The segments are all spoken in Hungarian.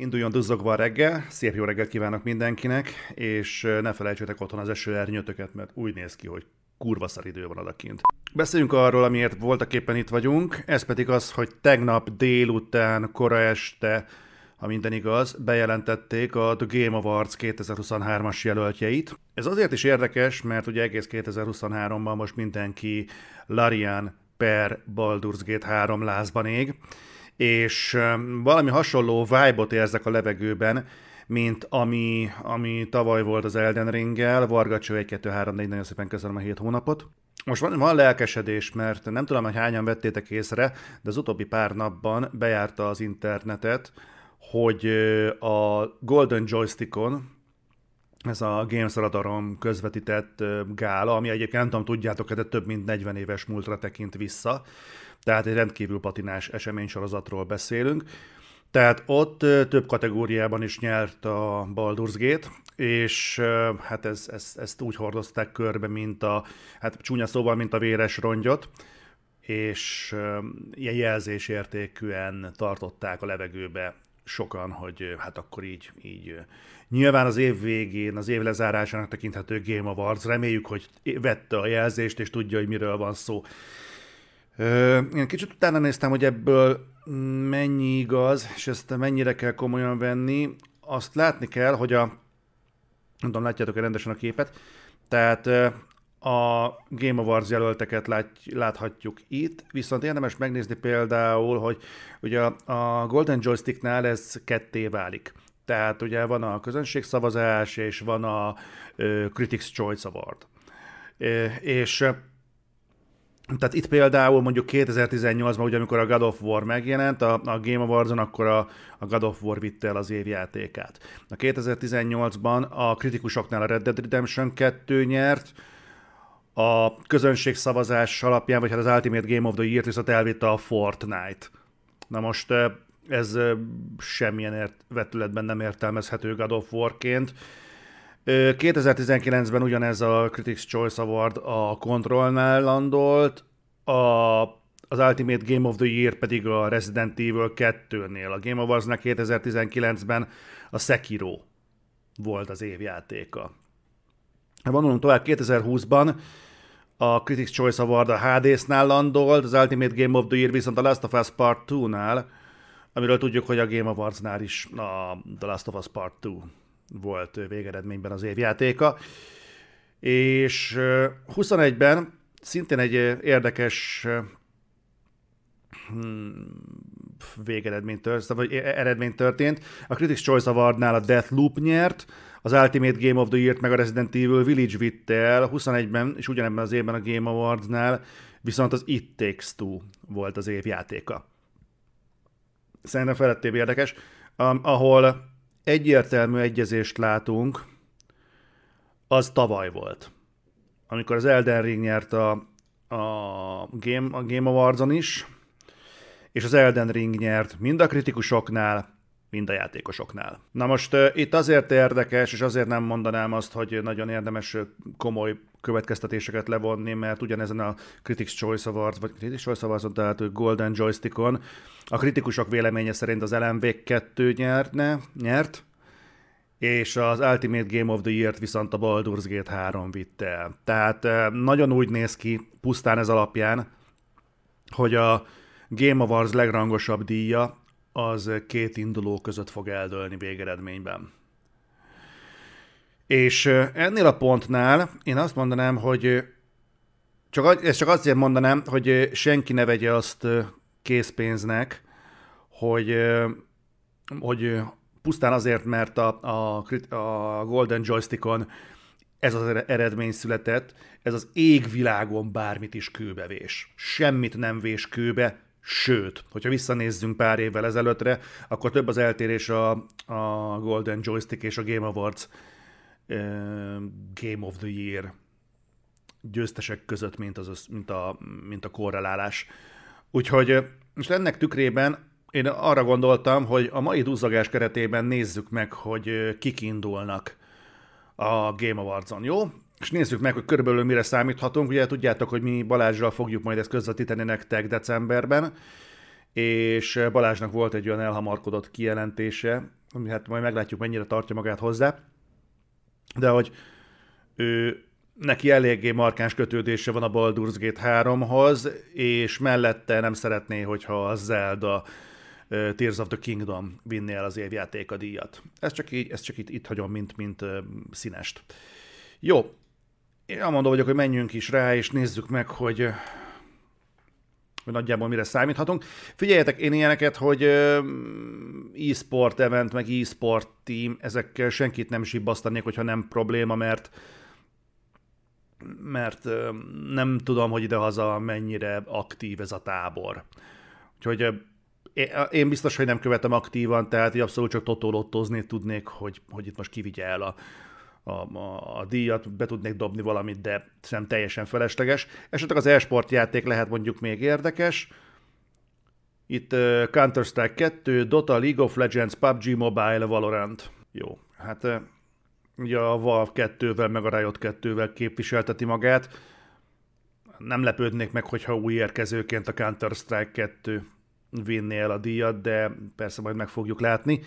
Induljon duzzogva a reggel, szép jó reggelt kívánok mindenkinek, és ne felejtsétek otthon az esőernyőtöket, mert úgy néz ki, hogy kurva szar idő van odakint. Beszéljünk arról, amiért voltak éppen itt vagyunk, ez pedig az, hogy tegnap délután, kora este, ha minden igaz, bejelentették a The Game Awards 2023-as jelöltjeit. Ez azért is érdekes, mert ugye egész 2023-ban most mindenki Larian per Baldur's Gate 3 lázban ég, és valami hasonló vibe-ot érzek a levegőben, mint ami, ami tavaly volt az Elden Ringgel, Vargacső 1, 2, 3, 4, nagyon szépen köszönöm a 7 hónapot. Most van, van lelkesedés, mert nem tudom, hogy hányan vettétek észre, de az utóbbi pár napban bejárta az internetet, hogy a Golden Joystickon, ez a Games Radaron közvetített gála, ami egyébként nem tudom, tudjátok de több mint 40 éves múltra tekint vissza, tehát egy rendkívül patinás eseménysorozatról beszélünk. Tehát ott több kategóriában is nyert a Baldur's Gate, és hát ez, ez, ezt úgy hordozták körbe, mint a, hát csúnya szóval, mint a véres rongyot, és ilyen jelzésértékűen tartották a levegőbe sokan, hogy hát akkor így, így nyilván az év végén, az év lezárásának tekinthető Game Awards, reméljük, hogy vette a jelzést, és tudja, hogy miről van szó. Én kicsit utána néztem, hogy ebből mennyi igaz, és ezt mennyire kell komolyan venni. Azt látni kell, hogy a, nem tudom, látjátok-e rendesen a képet, tehát a Game Awards jelölteket lát, láthatjuk itt, viszont érdemes megnézni például, hogy ugye a Golden Joysticknál ez ketté válik. Tehát ugye van a közönségszavazás, és van a Critics' Choice Award. És tehát itt például mondjuk 2018-ban, ugye amikor a God of War megjelent, a, a Game Awards-on akkor a, a God of War vitte el az évjátékát. A 2018-ban a kritikusoknál a Red Dead Redemption 2 nyert, a közönség szavazás alapján, vagy hát az Ultimate Game of the Year-t viszont elvitte a Fortnite. Na most ez semmilyen ért, vetületben nem értelmezhető God of War-ként. 2019-ben ugyanez a Critics' Choice Award a Controlnál landolt, a, az Ultimate Game of the Year pedig a Resident Evil 2-nél. A Game Awards-nak 2019-ben a Sekiro volt az évjátéka. Vonulunk tovább 2020-ban, a Critics' Choice Award a Hades-nál landolt, az Ultimate Game of the Year viszont a Last of Us Part 2-nál, amiről tudjuk, hogy a Game Awards-nál is a The Last of Us Part 2 volt végeredményben az évjátéka. És 21-ben szintén egy érdekes hmm, végeredmény történt, vagy eredmény történt. A Critics' Choice Awardnál a Death Loop nyert, az Ultimate Game of the Year-t meg a Resident Evil Village vitte el, 21-ben és ugyanebben az évben a Game Awards-nál viszont az It Takes Two volt az év játéka. Szerintem felettébb érdekes, um, ahol egyértelmű egyezést látunk, az tavaly volt. Amikor az Elden Ring nyert a, a, Game, a Game Awards-on is, és az Elden Ring nyert mind a kritikusoknál, mind a játékosoknál. Na most uh, itt azért érdekes, és azért nem mondanám azt, hogy nagyon érdemes komoly következtetéseket levonni, mert ugyanezen a Critics' Choice Awards, vagy Critics' Choice Awards, tehát Golden Joystickon a kritikusok véleménye szerint az LMV 2 nyerne, nyert, és az Ultimate Game of the Year-t viszont a Baldur's Gate 3 vitte el. Tehát nagyon úgy néz ki, pusztán ez alapján, hogy a Game Awards legrangosabb díja az két induló között fog eldőlni végeredményben. És ennél a pontnál én azt mondanám, hogy csak, ezt csak azért mondanám, hogy senki ne vegye azt készpénznek, hogy, hogy pusztán azért, mert a, a, a Golden Joystickon ez az eredmény született, ez az égvilágon bármit is kőbevés. Semmit nem vés kőbe, Sőt, hogyha visszanézzünk pár évvel ezelőttre, akkor több az eltérés a, a Golden Joystick és a Game Awards uh, Game of the Year győztesek között, mint, az, mint, a, mint a korrelálás. Úgyhogy most ennek tükrében én arra gondoltam, hogy a mai duzzagás keretében nézzük meg, hogy kik indulnak a Game Awards-on, jó? És nézzük meg, hogy körülbelül mire számíthatunk. Ugye tudjátok, hogy mi Balázsral fogjuk majd ezt közvetíteni nektek decemberben, és Balázsnak volt egy olyan elhamarkodott kijelentése, ami hát majd meglátjuk, mennyire tartja magát hozzá, de hogy ő neki eléggé markáns kötődése van a Baldur's Gate 3-hoz, és mellette nem szeretné, hogyha a Zelda Tears of the Kingdom vinné el az évjáték a díjat. Ez csak így, ezt csak itt, itt hagyom, mint, mint színest. Jó, én mondom vagyok, hogy menjünk is rá, és nézzük meg, hogy hogy nagyjából mire számíthatunk. Figyeljetek, én ilyeneket, hogy e-sport event, meg e-sport team, ezekkel senkit nem zsibbasztanék, hogyha nem probléma, mert mert nem tudom, hogy idehaza mennyire aktív ez a tábor. Úgyhogy én biztos, hogy nem követem aktívan, tehát abszolút csak totolottozni tudnék, hogy, hogy itt most kivigye el a, a, a, a díjat, be tudnék dobni valamit, de szerintem teljesen felesleges. Esetleg az e-sport játék lehet mondjuk még érdekes. Itt uh, Counter-Strike 2, Dota, League of Legends, PUBG Mobile, Valorant. Jó, hát uh, ugye a Valve 2-vel, meg a Riot 2-vel képviselteti magát. Nem lepődnék meg, hogyha új érkezőként a Counter-Strike 2 vinné el a díjat, de persze majd meg fogjuk látni.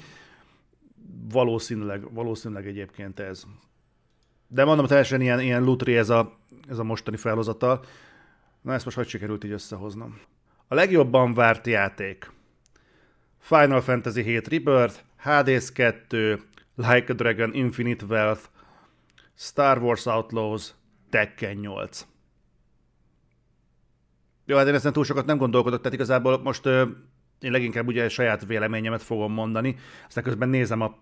Valószínűleg, valószínűleg egyébként ez. De mondom, teljesen ilyen, ilyen lutri ez a, ez a mostani felhozatal. Na ezt most hogy sikerült így összehoznom? A legjobban várt játék. Final Fantasy 7 Rebirth, Hades 2, Like a Dragon Infinite Wealth, Star Wars Outlaws, Tekken 8. Jó, hát én ezen túl sokat nem gondolkodok, tehát igazából most ö, én leginkább ugye saját véleményemet fogom mondani, aztán közben nézem a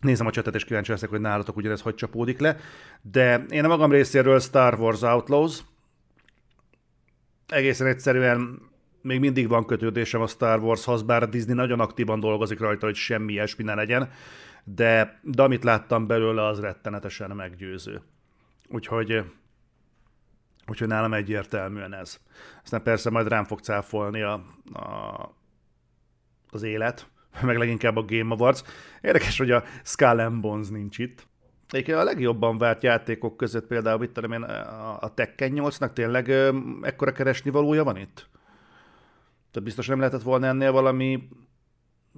Nézem a csetet, és kíváncsi leszek, hogy nálatok ugyanez hogy csapódik le. De én a magam részéről Star Wars Outlaws. Egészen egyszerűen még mindig van kötődésem a Star Warshoz, bár a Disney nagyon aktívan dolgozik rajta, hogy semmi ilyesmi ne legyen, de, de amit láttam belőle, az rettenetesen meggyőző. Úgyhogy, úgyhogy nálam egyértelműen ez. Aztán persze majd rám fog cáfolni a, a, az élet, meg leginkább a Game Awards. Érdekes, hogy a Skull Bones nincs itt. Egyébként a legjobban várt játékok között például, mit tudom én, a Tekken 8-nak tényleg ekkora keresni valója van itt? Tehát biztos nem lehetett volna ennél valami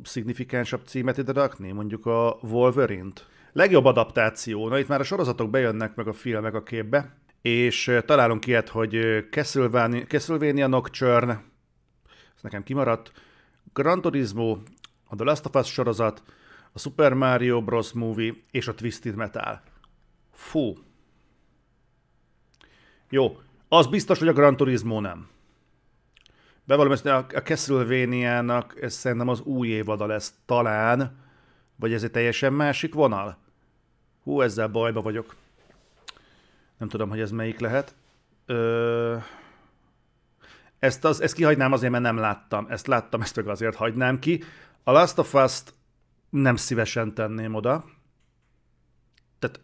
szignifikánsabb címet ide rakni, mondjuk a Wolverine-t. Legjobb adaptáció, na itt már a sorozatok bejönnek meg a filmek a képbe, és találunk ilyet, hogy Castlevania, Castlevania Nocturne, ez nekem kimaradt, Gran Turismo, a The Last of Us sorozat, a Super Mario Bros. Movie és a Twisted Metal. Fú. Jó, az biztos, hogy a Gran Turismo nem. Bevallom ezt, a Castlevania-nak ez szerintem az új évada lesz talán, vagy ez egy teljesen másik vonal? Hú, ezzel bajba vagyok. Nem tudom, hogy ez melyik lehet. Ö... Ezt, az, ezt kihagynám azért, mert nem láttam. Ezt láttam, ezt meg azért hagynám ki. A Last of Us-t nem szívesen tenném oda. Tehát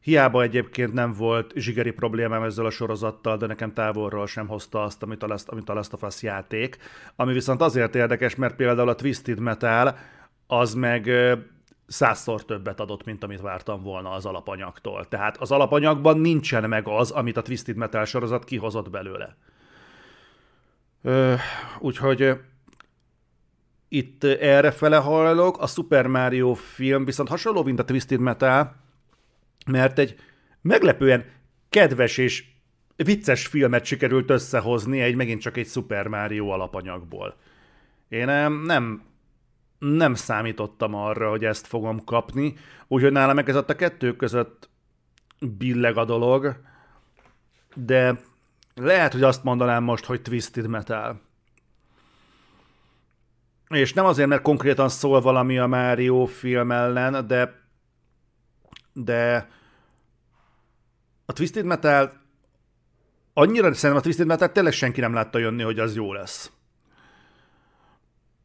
hiába egyébként nem volt zsigeri problémám ezzel a sorozattal, de nekem távolról sem hozta azt, amit a Last, amit a Last of Us játék. Ami viszont azért érdekes, mert például a Twisted Metal az meg százszor többet adott, mint amit vártam volna az alapanyagtól. Tehát az alapanyagban nincsen meg az, amit a Twisted Metal sorozat kihozott belőle. Úgyhogy itt erre fele hajlok, a Super Mario film viszont hasonló, mint a Twisted Metal, mert egy meglepően kedves és vicces filmet sikerült összehozni egy megint csak egy Super Mario alapanyagból. Én nem, nem számítottam arra, hogy ezt fogom kapni, úgyhogy nálam ez a kettő között billeg a dolog, de lehet, hogy azt mondanám most, hogy Twisted Metal. És nem azért, mert konkrétan szól valami a Mario film ellen, de de a Twisted Metal annyira szerintem a Twisted Metal tényleg senki nem látta jönni, hogy az jó lesz.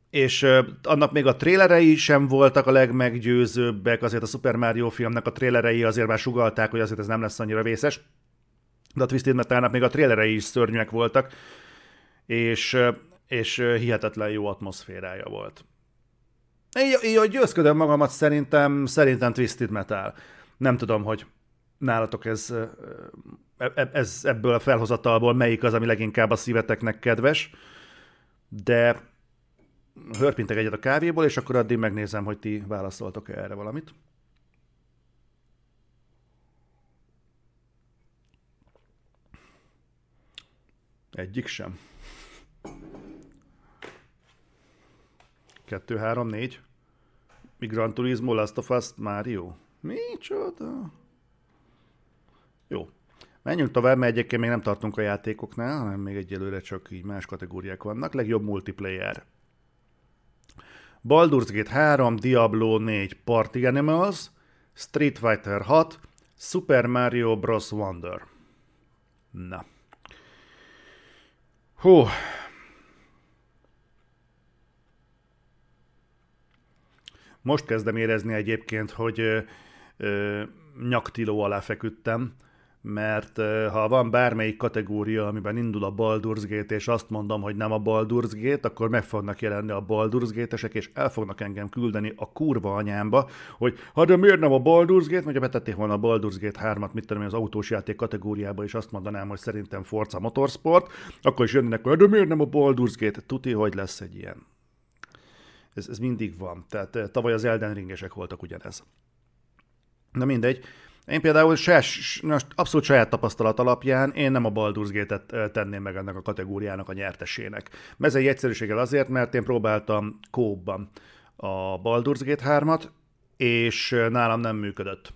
És annak még a trélerei sem voltak a legmeggyőzőbbek, azért a Super Mario filmnek a trélerei azért már sugalták, hogy azért ez nem lesz annyira vészes. De a Twisted Metalnak még a trélerei is szörnyűek voltak, és és hihetetlen jó atmoszférája volt. Így, így győzködöm magamat, szerintem, szerintem Twisted Metal. Nem tudom, hogy nálatok ez, e, e, ez ebből a felhozatalból melyik az, ami leginkább a szíveteknek kedves, de hörpintek egyet a kávéból, és akkor addig megnézem, hogy ti válaszoltok erre valamit. Egyik sem. Kettő, három, négy. Migrant Turismo, Last of Us, Mario. Micsoda? Jó. Menjünk tovább, mert egyébként még nem tartunk a játékoknál, hanem még egyelőre csak így más kategóriák vannak. Legjobb multiplayer. Baldur's Gate 3, Diablo 4, Party Animals, Street Fighter 6, Super Mario Bros. Wonder. Na. Hú. Most kezdem érezni egyébként, hogy ö, ö, nyaktiló alá feküdtem, mert ha van bármelyik kategória, amiben indul a Baldur's Gate, és azt mondom, hogy nem a Baldur's Gate, akkor meg fognak jelenni a Baldur's Gate-esek, és el fognak engem küldeni a kurva anyámba, hogy ha de miért nem a Baldur's Gate, ha betették volna a Baldur's Gate 3-at, mit tudom én, az autós játék kategóriába, és azt mondanám, hogy szerintem Forza Motorsport, akkor is jönnek, hogy de miért nem a Baldur's Gate? Tuti, hogy lesz egy ilyen. Ez, ez mindig van. Tehát tavaly az Elden Ringesek voltak ugyanez. Na mindegy. Én például se, abszolút saját tapasztalat alapján én nem a Baldur's Gate-et tenném meg ennek a kategóriának a nyertesének. Ez egy egyszerűséggel azért, mert én próbáltam kóban a Baldur's Gate 3-at, és nálam nem működött.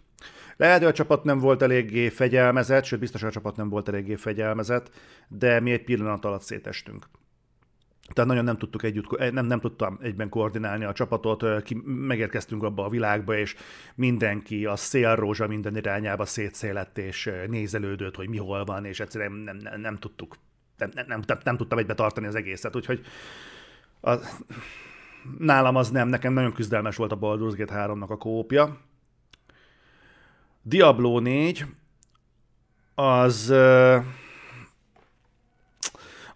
Lehet, hogy a csapat nem volt eléggé fegyelmezett, sőt biztos, hogy a csapat nem volt eléggé fegyelmezett, de mi egy pillanat alatt szétestünk. Tehát nagyon nem tudtuk együtt, nem, nem tudtam egyben koordinálni a csapatot, ki, megérkeztünk abba a világba, és mindenki a szélrózsa minden irányába szétszélett, és nézelődött, hogy mi hol van, és egyszerűen nem, nem, nem tudtuk, nem, nem, nem, nem, tudtam egybe tartani az egészet, úgyhogy a, nálam az nem, nekem nagyon küzdelmes volt a Baldur's Gate 3-nak a kópja. Diablo 4, az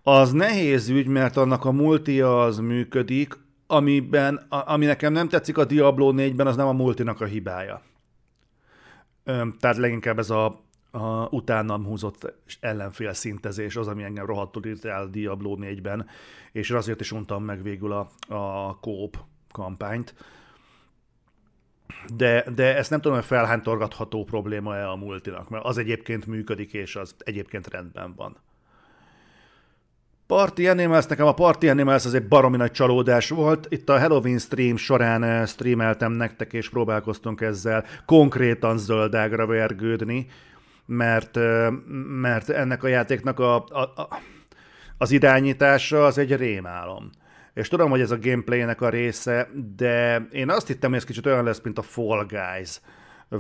az nehéz ügy, mert annak a multia az működik, amiben, a, ami nekem nem tetszik a Diablo 4-ben, az nem a multinak a hibája. Öm, tehát leginkább ez a, a utánam húzott ellenfél szintezés az, ami engem rohadtul írt el Diablo 4-ben, és azért is untam meg végül a, a kóp kampányt. De, de ezt nem tudom, hogy felhánytorgatható probléma-e a multinak, mert az egyébként működik, és az egyébként rendben van. Party Animals, nekem a Party Animals az egy baromi nagy csalódás volt. Itt a Halloween stream során eh, streameltem nektek, és próbálkoztunk ezzel konkrétan zöldágra vergődni, mert, eh, mert ennek a játéknak a, a, a, az irányítása az egy rémálom. És tudom, hogy ez a gameplaynek a része, de én azt hittem, hogy ez kicsit olyan lesz, mint a Fall Guys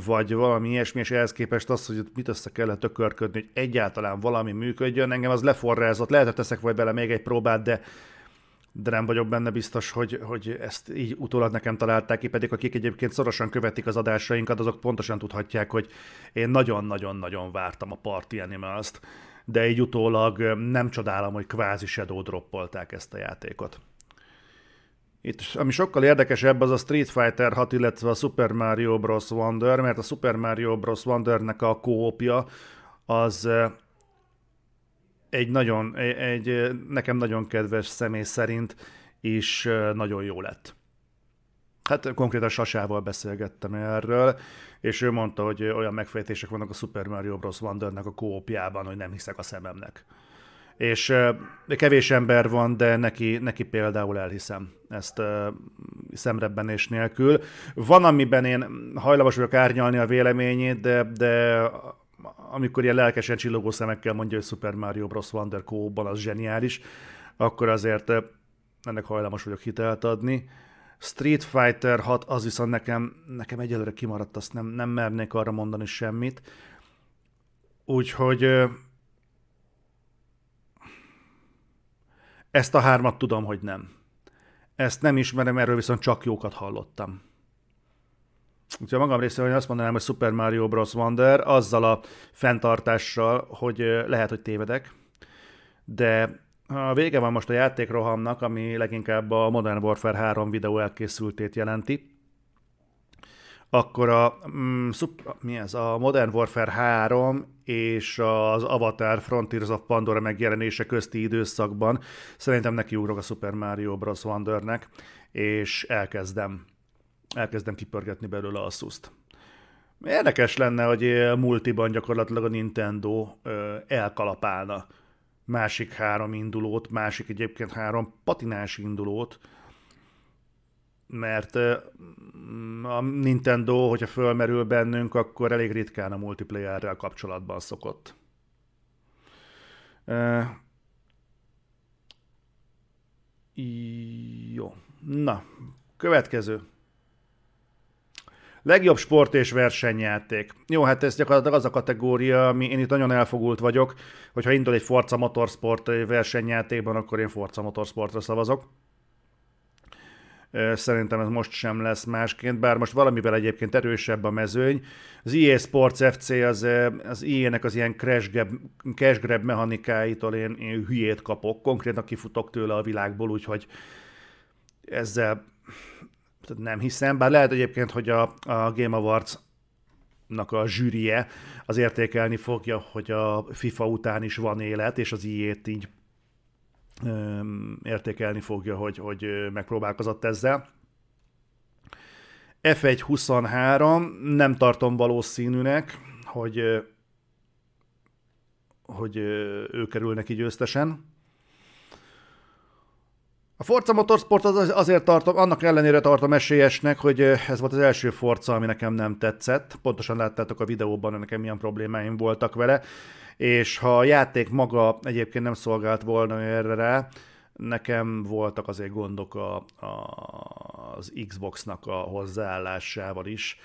vagy valami ilyesmi, és ehhez képest az, hogy mit össze kellett tökörködni, hogy egyáltalán valami működjön, engem az leforrázott, lehet, hogy teszek vagy bele még egy próbát, de de nem vagyok benne biztos, hogy, hogy ezt így utólag nekem találták ki, pedig akik egyébként szorosan követik az adásainkat, azok pontosan tudhatják, hogy én nagyon-nagyon-nagyon vártam a Party Animals-t, de így utólag nem csodálom, hogy kvázi shadow droppolták ezt a játékot. Itt, ami sokkal érdekesebb, az a Street Fighter 6, illetve a Super Mario Bros. Wonder, mert a Super Mario Bros. Wondernek a kópja az egy nagyon, egy, nekem nagyon kedves személy szerint is nagyon jó lett. Hát konkrétan Sasával beszélgettem erről, és ő mondta, hogy olyan megfejtések vannak a Super Mario Bros. Wondernek a kópjában, hogy nem hiszek a szememnek és kevés ember van, de neki, neki például elhiszem ezt szemrebbenés nélkül. Van, amiben én hajlamos vagyok árnyalni a véleményét, de, de amikor ilyen lelkesen csillogó szemekkel mondja, hogy Super Mario Bros. Wonder Co-ban az zseniális, akkor azért ennek hajlamos vagyok hitelt adni. Street Fighter 6 az viszont nekem, nekem egyelőre kimaradt, azt nem, nem mernék arra mondani semmit. Úgyhogy Ezt a hármat tudom, hogy nem. Ezt nem ismerem, erről viszont csak jókat hallottam. Úgyhogy magam részéről azt mondanám, hogy Super Mario Bros. Wonder azzal a fenntartással, hogy lehet, hogy tévedek, de a vége van most a játékrohamnak, ami leginkább a Modern Warfare 3 videó elkészültét jelenti, akkor a, mm, szup, mi ez, a Modern Warfare 3 és az Avatar Frontiers of Pandora megjelenése közti időszakban szerintem neki ugrok a Super Mario Bros. Wondernek, és elkezdem, elkezdem kipörgetni belőle a szuszt. Érdekes lenne, hogy multiban gyakorlatilag a Nintendo elkalapálna másik három indulót, másik egyébként három patinás indulót, mert a Nintendo, hogyha fölmerül bennünk, akkor elég ritkán a multiplayerrel kapcsolatban szokott. Jó. Na, következő. Legjobb sport és versenyjáték. Jó, hát ez gyakorlatilag az a kategória, ami én itt nagyon elfogult vagyok, hogyha indul egy Forza Motorsport versenyjátékban, akkor én Forza Motorsportra szavazok. Szerintem ez most sem lesz másként, bár most valamivel egyébként erősebb a mezőny. Az EA Sports FC az, az EA-nek az ilyen crash grab, cash grab mechanikáitól én, én hülyét kapok, konkrétan kifutok tőle a világból, úgyhogy ezzel nem hiszem, bár lehet egyébként, hogy a, a Game Awards nak a zsűrie az értékelni fogja, hogy a FIFA után is van élet, és az ilyét így értékelni fogja, hogy, hogy megpróbálkozott ezzel. F1 23, nem tartom valószínűnek, hogy, hogy ő kerül neki győztesen. A Forza Motorsport az azért tartom, annak ellenére tartom esélyesnek, hogy ez volt az első Forza, ami nekem nem tetszett. Pontosan láttátok a videóban, hogy nekem milyen problémáim voltak vele és ha a játék maga egyébként nem szolgált volna erre rá, nekem voltak azért gondok a, a, az Xbox-nak a hozzáállásával is.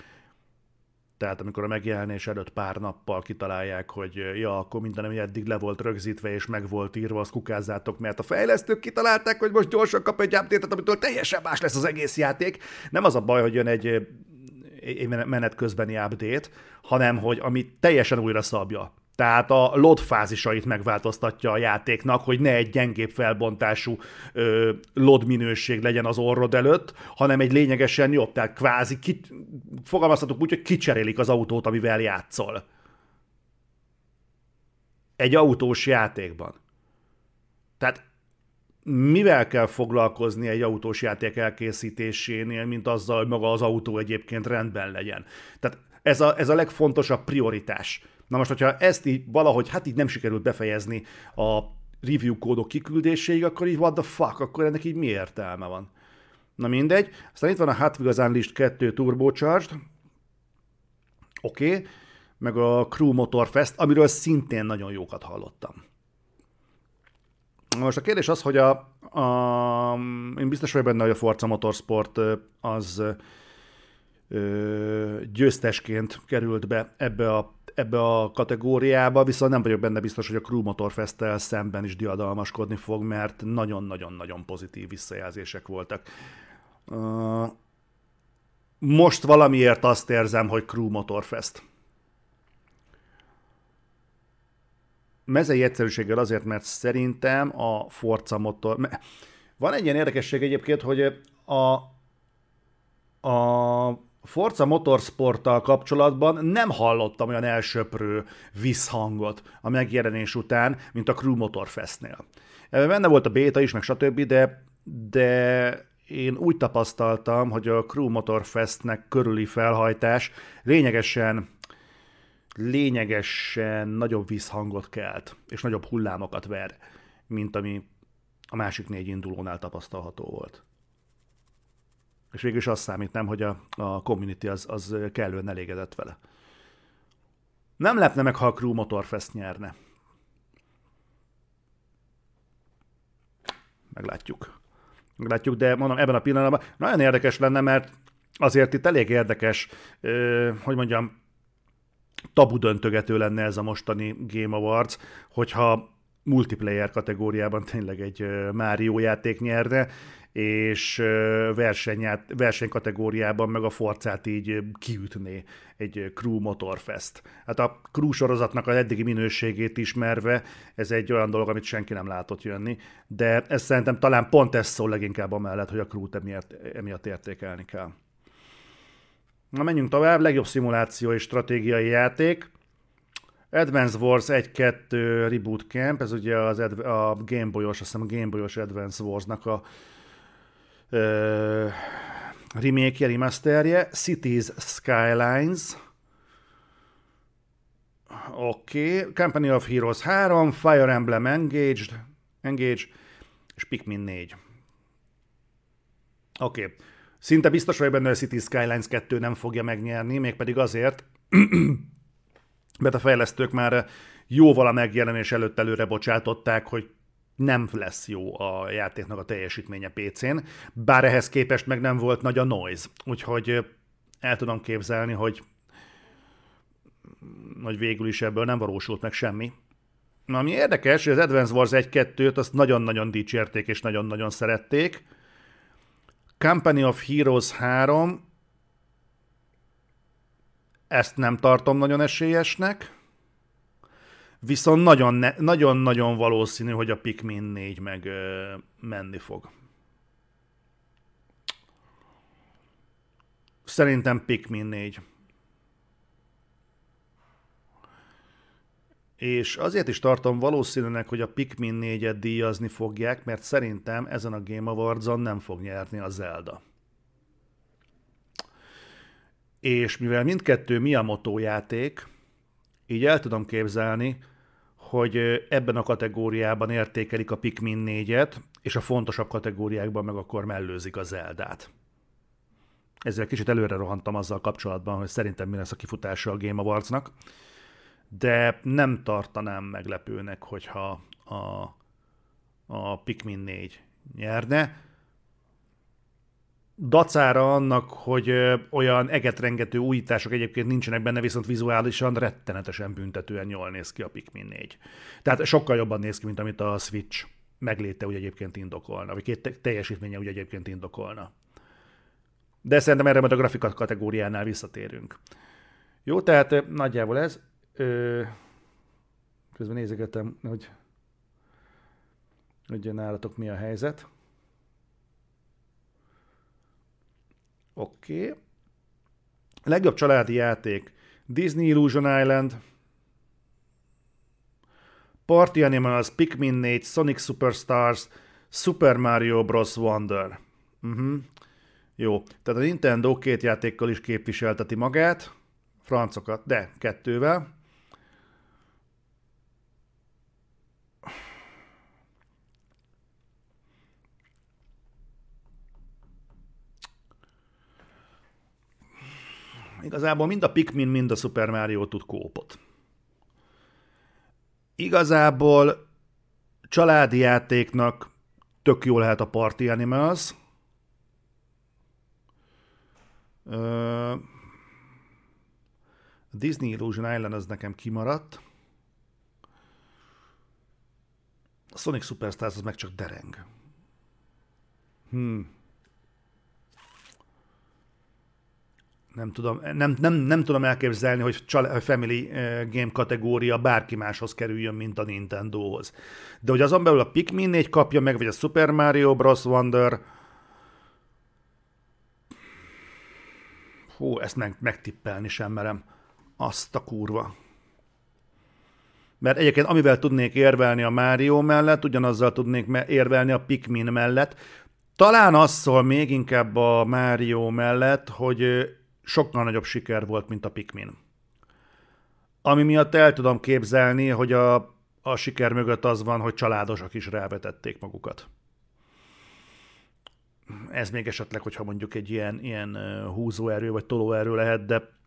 Tehát amikor a megjelenés előtt pár nappal kitalálják, hogy ja, akkor minden, ami eddig le volt rögzítve és meg volt írva, azt kukázzátok, mert a fejlesztők kitalálták, hogy most gyorsan kap egy update amitől teljesen más lesz az egész játék. Nem az a baj, hogy jön egy, egy menet közbeni update, hanem hogy ami teljesen újra szabja tehát a load fázisait megváltoztatja a játéknak, hogy ne egy gyengébb felbontású ö, load minőség legyen az orrod előtt, hanem egy lényegesen jobb, tehát kvázi ki, fogalmazhatok úgy, hogy kicserélik az autót, amivel játszol. Egy autós játékban. Tehát mivel kell foglalkozni egy autós játék elkészítésénél, mint azzal, hogy maga az autó egyébként rendben legyen. Tehát ez a, ez a legfontosabb prioritás. Na most, hogyha ezt így valahogy, hát így nem sikerült befejezni a review kódok kiküldéséig, akkor így what the fuck, akkor ennek így mi értelme van? Na mindegy. Aztán itt van a Hot Wheels Unleashed 2 Turbocharged. Oké. Okay. Meg a Crew Motor Fest, amiről szintén nagyon jókat hallottam. Most a kérdés az, hogy a, a, én biztos vagyok benne, hogy a Forza Motorsport az ö, győztesként került be ebbe a ebbe a kategóriába, viszont nem vagyok benne biztos, hogy a Crew Motorfest-tel szemben is diadalmaskodni fog, mert nagyon-nagyon-nagyon pozitív visszajelzések voltak. Most valamiért azt érzem, hogy Crew Motorfest. Mezei egyszerűséggel azért, mert szerintem a Forza Motor... Van egy ilyen érdekesség egyébként, hogy a, a Forza Motorsporttal kapcsolatban nem hallottam olyan elsöprő visszhangot a megjelenés után, mint a Crew Motorfestnél. Benne volt a beta is, meg stb., de, de én úgy tapasztaltam, hogy a Crew Motorfestnek körüli felhajtás lényegesen lényegesen nagyobb visszhangot kelt, és nagyobb hullámokat ver, mint ami a másik négy indulónál tapasztalható volt. És végül is azt számít, nem, hogy a, a community az, az kellően elégedett vele. Nem lepne meg, ha a Crew Motorfest nyerne. Meglátjuk. Meglátjuk, de mondom, ebben a pillanatban nagyon érdekes lenne, mert azért itt elég érdekes, hogy mondjam, tabu döntögető lenne ez a mostani Game Awards, hogyha multiplayer kategóriában tényleg egy Mario játék nyerne, és versenykategóriában meg a forcát így kiütné egy Crew Motorfest. Hát a Crew sorozatnak az eddigi minőségét ismerve, ez egy olyan dolog, amit senki nem látott jönni, de ez szerintem talán pont ez szól leginkább amellett, hogy a Crew-t emiatt, emiatt értékelni kell. Na menjünk tovább, legjobb szimuláció és stratégiai játék. Advance Wars 1-2 Reboot Camp, ez ugye az Adv- a Gameboy-os, azt hiszem a Gameboy-os Advance Wars-nak a ö, remake-je, remasterje. Cities Skylines, Oké, okay. Company of Heroes 3, Fire Emblem Engaged, Engage, és Pikmin 4. Oké. Okay. Szinte biztos vagyok benne, hogy a City Skylines 2 nem fogja megnyerni, mégpedig azért, mert a fejlesztők már jóval a megjelenés előtt előre bocsátották, hogy nem lesz jó a játéknak a teljesítménye PC-n, bár ehhez képest meg nem volt nagy a noise, úgyhogy el tudom képzelni, hogy nagy végül is ebből nem valósult meg semmi. Ami érdekes, hogy az Advance Wars 1-2-t azt nagyon-nagyon dicsérték és nagyon-nagyon szerették. Company of Heroes 3 ezt nem tartom nagyon esélyesnek. Viszont nagyon-nagyon valószínű, hogy a Pikmin 4 meg ö, menni fog. Szerintem Pikmin 4. és azért is tartom valószínűleg, hogy a Pikmin 4-et díjazni fogják, mert szerintem ezen a Game Awards-on nem fog nyerni a Zelda. És mivel mindkettő Miyamoto játék, így el tudom képzelni, hogy ebben a kategóriában értékelik a Pikmin 4-et, és a fontosabb kategóriákban meg akkor mellőzik a Zeldát. Ezzel kicsit előre rohantam azzal kapcsolatban, hogy szerintem mi lesz a kifutása a Game Awards-nak de nem tartanám meglepőnek, hogyha a, a Pikmin 4 nyerne. Dacára annak, hogy olyan egetrengető újítások egyébként nincsenek benne, viszont vizuálisan rettenetesen büntetően jól néz ki a Pikmin 4. Tehát sokkal jobban néz ki, mint amit a Switch megléte úgy egyébként indokolna, vagy két teljesítménye úgy egyébként indokolna. De szerintem erre majd a grafika kategóriánál visszatérünk. Jó, tehát nagyjából ez. Ö, közben nézegetem, hogy, hogy nálatok mi a helyzet. Oké. Okay. Legjobb családi játék. Disney Illusion Island, Party Animals, Pikmin 4, Sonic Superstars, Super Mario Bros. Wonder. Uh-huh. Jó, tehát a Nintendo két játékkal is képviselteti magát, francokat, de kettővel. Igazából mind a Pikmin, mind a Super Mario tud kópot. Igazából családi játéknak tök jó lehet a Party Animals. a Disney Illusion Island az nekem kimaradt. A Sonic Superstars az meg csak dereng. Hmm. Nem tudom, nem, nem, nem tudom elképzelni, hogy Family eh, Game kategória bárki máshoz kerüljön, mint a Nintendohoz. De hogy azon belül a Pikmin 4 kapja meg, vagy a Super Mario Bros. Wonder, hú, ezt meg, megtippelni sem merem. Azt a kurva. Mert egyébként amivel tudnék érvelni a Mario mellett, ugyanazzal tudnék érvelni a Pikmin mellett. Talán az szól még inkább a Mario mellett, hogy sokkal nagyobb siker volt, mint a Pikmin. Ami miatt el tudom képzelni, hogy a, a siker mögött az van, hogy családosak is rávetették magukat. Ez még esetleg, hogyha mondjuk egy ilyen, ilyen húzóerő vagy tolóerő lehet, de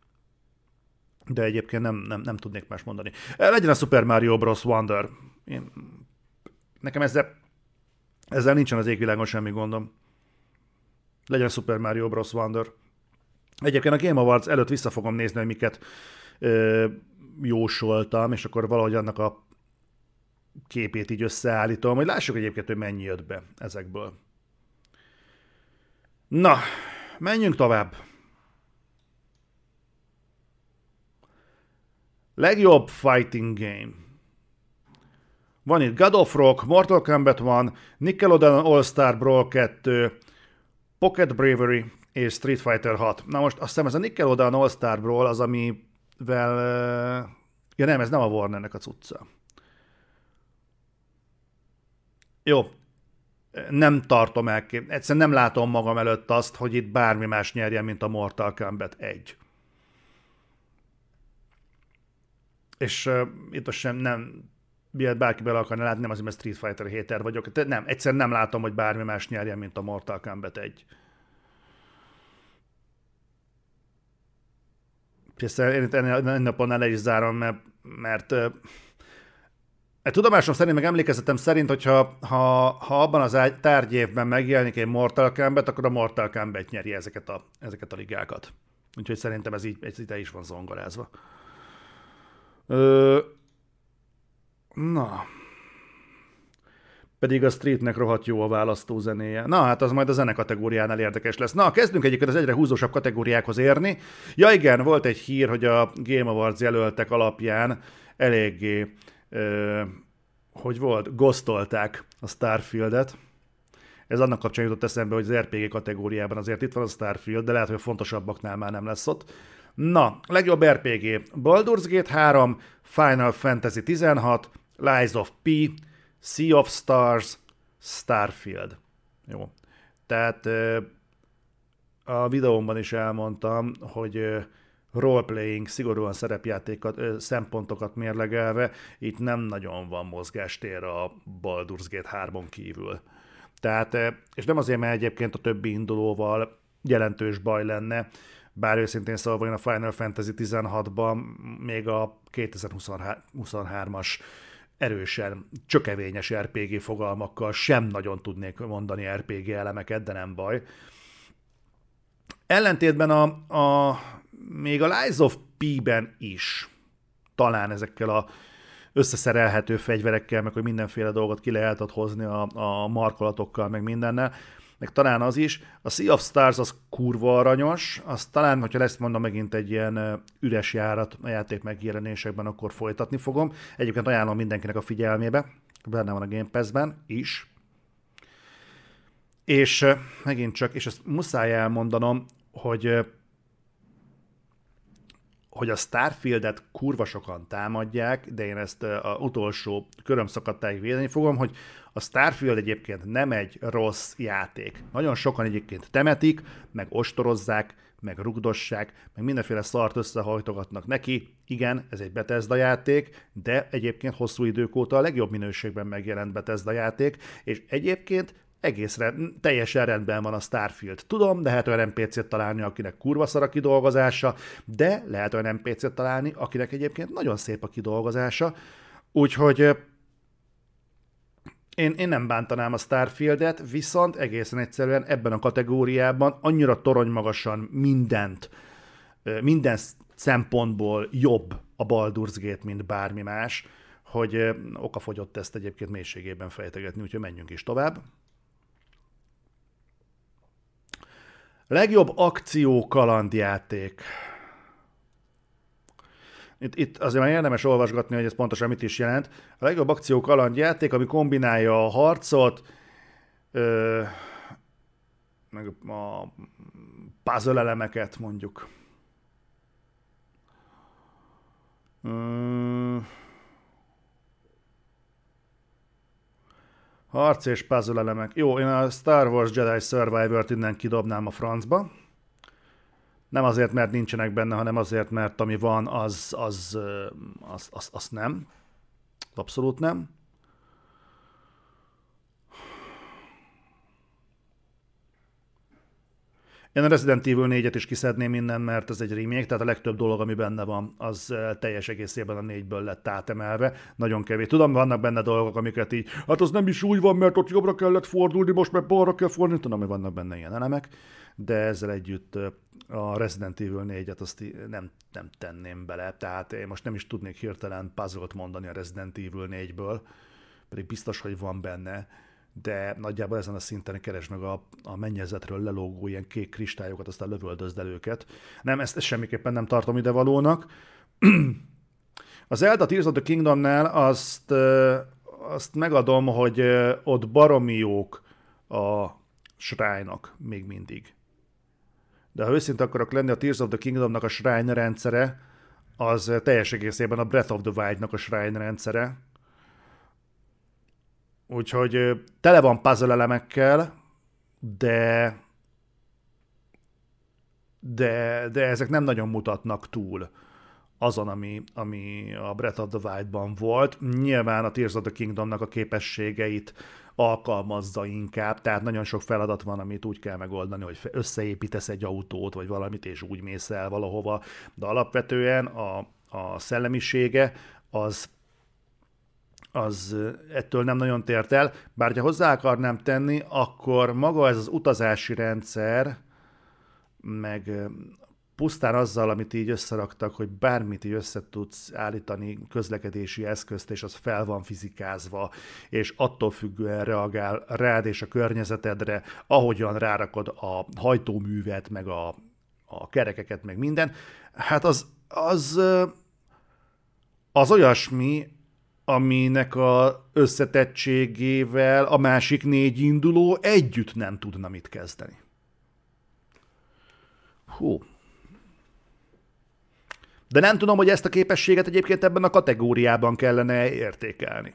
de egyébként nem, nem, nem tudnék más mondani. Legyen a Super Mario Bros. Wonder. Én, nekem ezzel, ezzel nincsen az égvilágon semmi gondom. Legyen a Super Mario Bros. Wonder. Egyébként a Game Awards előtt vissza fogom nézni, hogy miket ö, jósoltam, és akkor valahogy annak a képét így összeállítom, hogy lássuk egyébként, hogy mennyi jött be ezekből. Na, menjünk tovább. Legjobb fighting game. Van itt God of Rock, Mortal Kombat 1, Nickelodeon All-Star Brawl 2, Pocket Bravery, és Street Fighter 6. Na most azt hiszem ez a Nickelodeon All-Star Brawl az, amivel... Ja nem, ez nem a Warnernek a cucca. Jó, nem tartom el, egyszerűen nem látom magam előtt azt, hogy itt bármi más nyerjen, mint a Mortal Kombat 1. És uh, itt most sem nem, miért bárki bele akarna látni, nem azért, mert Street Fighter hater vagyok. De nem, egyszerűen nem látom, hogy bármi más nyerjen, mint a Mortal Kombat 1. Persze én ennél napon le is zárom, mert, mert E, tudomásom szerint, meg emlékezetem szerint, hogyha ha, ha abban az tárgyévben megjelenik egy Mortal Kombat, akkor a Mortal Kombat nyeri ezeket a, ezeket a ligákat. Úgyhogy szerintem ez így ez ide is van zongorázva. Ö, na. Pedig a Streetnek rohadt jó a választó zenéje. Na, hát az majd a zene kategóriánál érdekes lesz. Na, kezdünk egyébként az egyre húzósabb kategóriákhoz érni. Ja igen, volt egy hír, hogy a Game Awards jelöltek alapján eléggé hogy volt, gosztolták a Starfieldet. Ez annak kapcsán jutott eszembe, hogy az RPG kategóriában azért itt van a Starfield, de lehet, hogy a fontosabbaknál már nem lesz ott. Na, legjobb RPG. Baldur's Gate 3, Final Fantasy 16, Lies of P, Sea of Stars, Starfield. Jó. Tehát a videómban is elmondtam, hogy roleplaying, szigorúan szerepjátékat, szempontokat mérlegelve, itt nem nagyon van mozgástér a Baldur's Gate 3-on kívül. Tehát, és nem azért, mert egyébként a többi indulóval jelentős baj lenne, bár őszintén szólva én a Final Fantasy 16-ban még a 2023-as erősen csökevényes RPG fogalmakkal sem nagyon tudnék mondani RPG elemeket, de nem baj. Ellentétben a, a még a Lies of P-ben is talán ezekkel a összeszerelhető fegyverekkel, meg hogy mindenféle dolgot ki lehet hozni a, a markolatokkal, meg mindennel, meg talán az is. A Sea of Stars az kurva aranyos, az talán, hogyha lesz mondom megint egy ilyen üres járat a játék megjelenésekben, akkor folytatni fogom. Egyébként ajánlom mindenkinek a figyelmébe, benne van a Game Pass-ben is. És megint csak, és ezt muszáj elmondanom, hogy hogy a Starfieldet kurva sokan támadják, de én ezt a utolsó köröm szakadtáig védeni fogom, hogy a Starfield egyébként nem egy rossz játék. Nagyon sokan egyébként temetik, meg ostorozzák, meg rugdossák, meg mindenféle szart összehajtogatnak neki. Igen, ez egy Bethesda játék, de egyébként hosszú idők óta a legjobb minőségben megjelent Bethesda játék, és egyébként egészre teljesen rendben van a Starfield. Tudom, lehet olyan NPC-t találni, akinek kurva szar a kidolgozása, de lehet olyan NPC-t találni, akinek egyébként nagyon szép a kidolgozása. Úgyhogy én, én nem bántanám a Starfieldet, viszont egészen egyszerűen ebben a kategóriában annyira toronymagasan mindent, minden szempontból jobb a Baldur's Gate, mint bármi más, hogy okafogyott ezt egyébként mélységében fejtegetni, úgyhogy menjünk is tovább. Legjobb akció kalandjáték. Itt, itt azért már érdemes olvasgatni, hogy ez pontosan mit is jelent. A legjobb akció kalandjáték, ami kombinálja a harcot, ö, meg a puzzle elemeket mondjuk. Ö, Harc és puzzle elemek. Jó, én a Star Wars Jedi Survivor-t innen kidobnám a francba. Nem azért, mert nincsenek benne, hanem azért, mert ami van, az, az, az, az, az nem. Abszolút nem. Én a Resident Evil 4-et is kiszedném innen, mert ez egy remake, tehát a legtöbb dolog, ami benne van, az teljes egészében a négyből lett átemelve. Nagyon kevés. Tudom, vannak benne dolgok, amiket így, hát az nem is úgy van, mert ott jobbra kellett fordulni, most meg balra kell fordulni, tudom, hogy vannak benne ilyen elemek, de ezzel együtt a Resident Evil 4-et azt nem, nem tenném bele, tehát én most nem is tudnék hirtelen puzzle mondani a Resident Evil 4-ből, pedig biztos, hogy van benne de nagyjából ezen a szinten keresd meg a, a mennyezetről lelógó ilyen kék kristályokat, aztán lövöldözd el őket. Nem, ezt, ezt semmiképpen nem tartom idevalónak. Az Zelda Tears of the Kingdomnál azt, azt megadom, hogy ott baromi jók a srájnak még mindig. de ha őszinte akarok lenni, a Tears of the Kingdomnak a shrine rendszere, az teljes egészében a Breath of the Wild-nak a shrine rendszere. Úgyhogy tele van puzzle elemekkel, de de, de ezek nem nagyon mutatnak túl azon, ami, ami a Breath of the Wild-ban volt. Nyilván a Tears of the Kingdomnak a képességeit alkalmazza inkább, tehát nagyon sok feladat van, amit úgy kell megoldani, hogy összeépítesz egy autót, vagy valamit, és úgy mész el valahova, de alapvetően a, a szellemisége az az ettől nem nagyon tért el, bár ha hozzá akarnám tenni, akkor maga ez az utazási rendszer, meg pusztán azzal, amit így összeraktak, hogy bármit így össze tudsz állítani közlekedési eszközt, és az fel van fizikázva, és attól függően reagál rád és a környezetedre, ahogyan rárakod a hajtóművet, meg a, a kerekeket, meg minden, hát az, az, az olyasmi, aminek a összetettségével a másik négy induló együtt nem tudna mit kezdeni. Hú, de nem tudom, hogy ezt a képességet egyébként ebben a kategóriában kellene értékelni.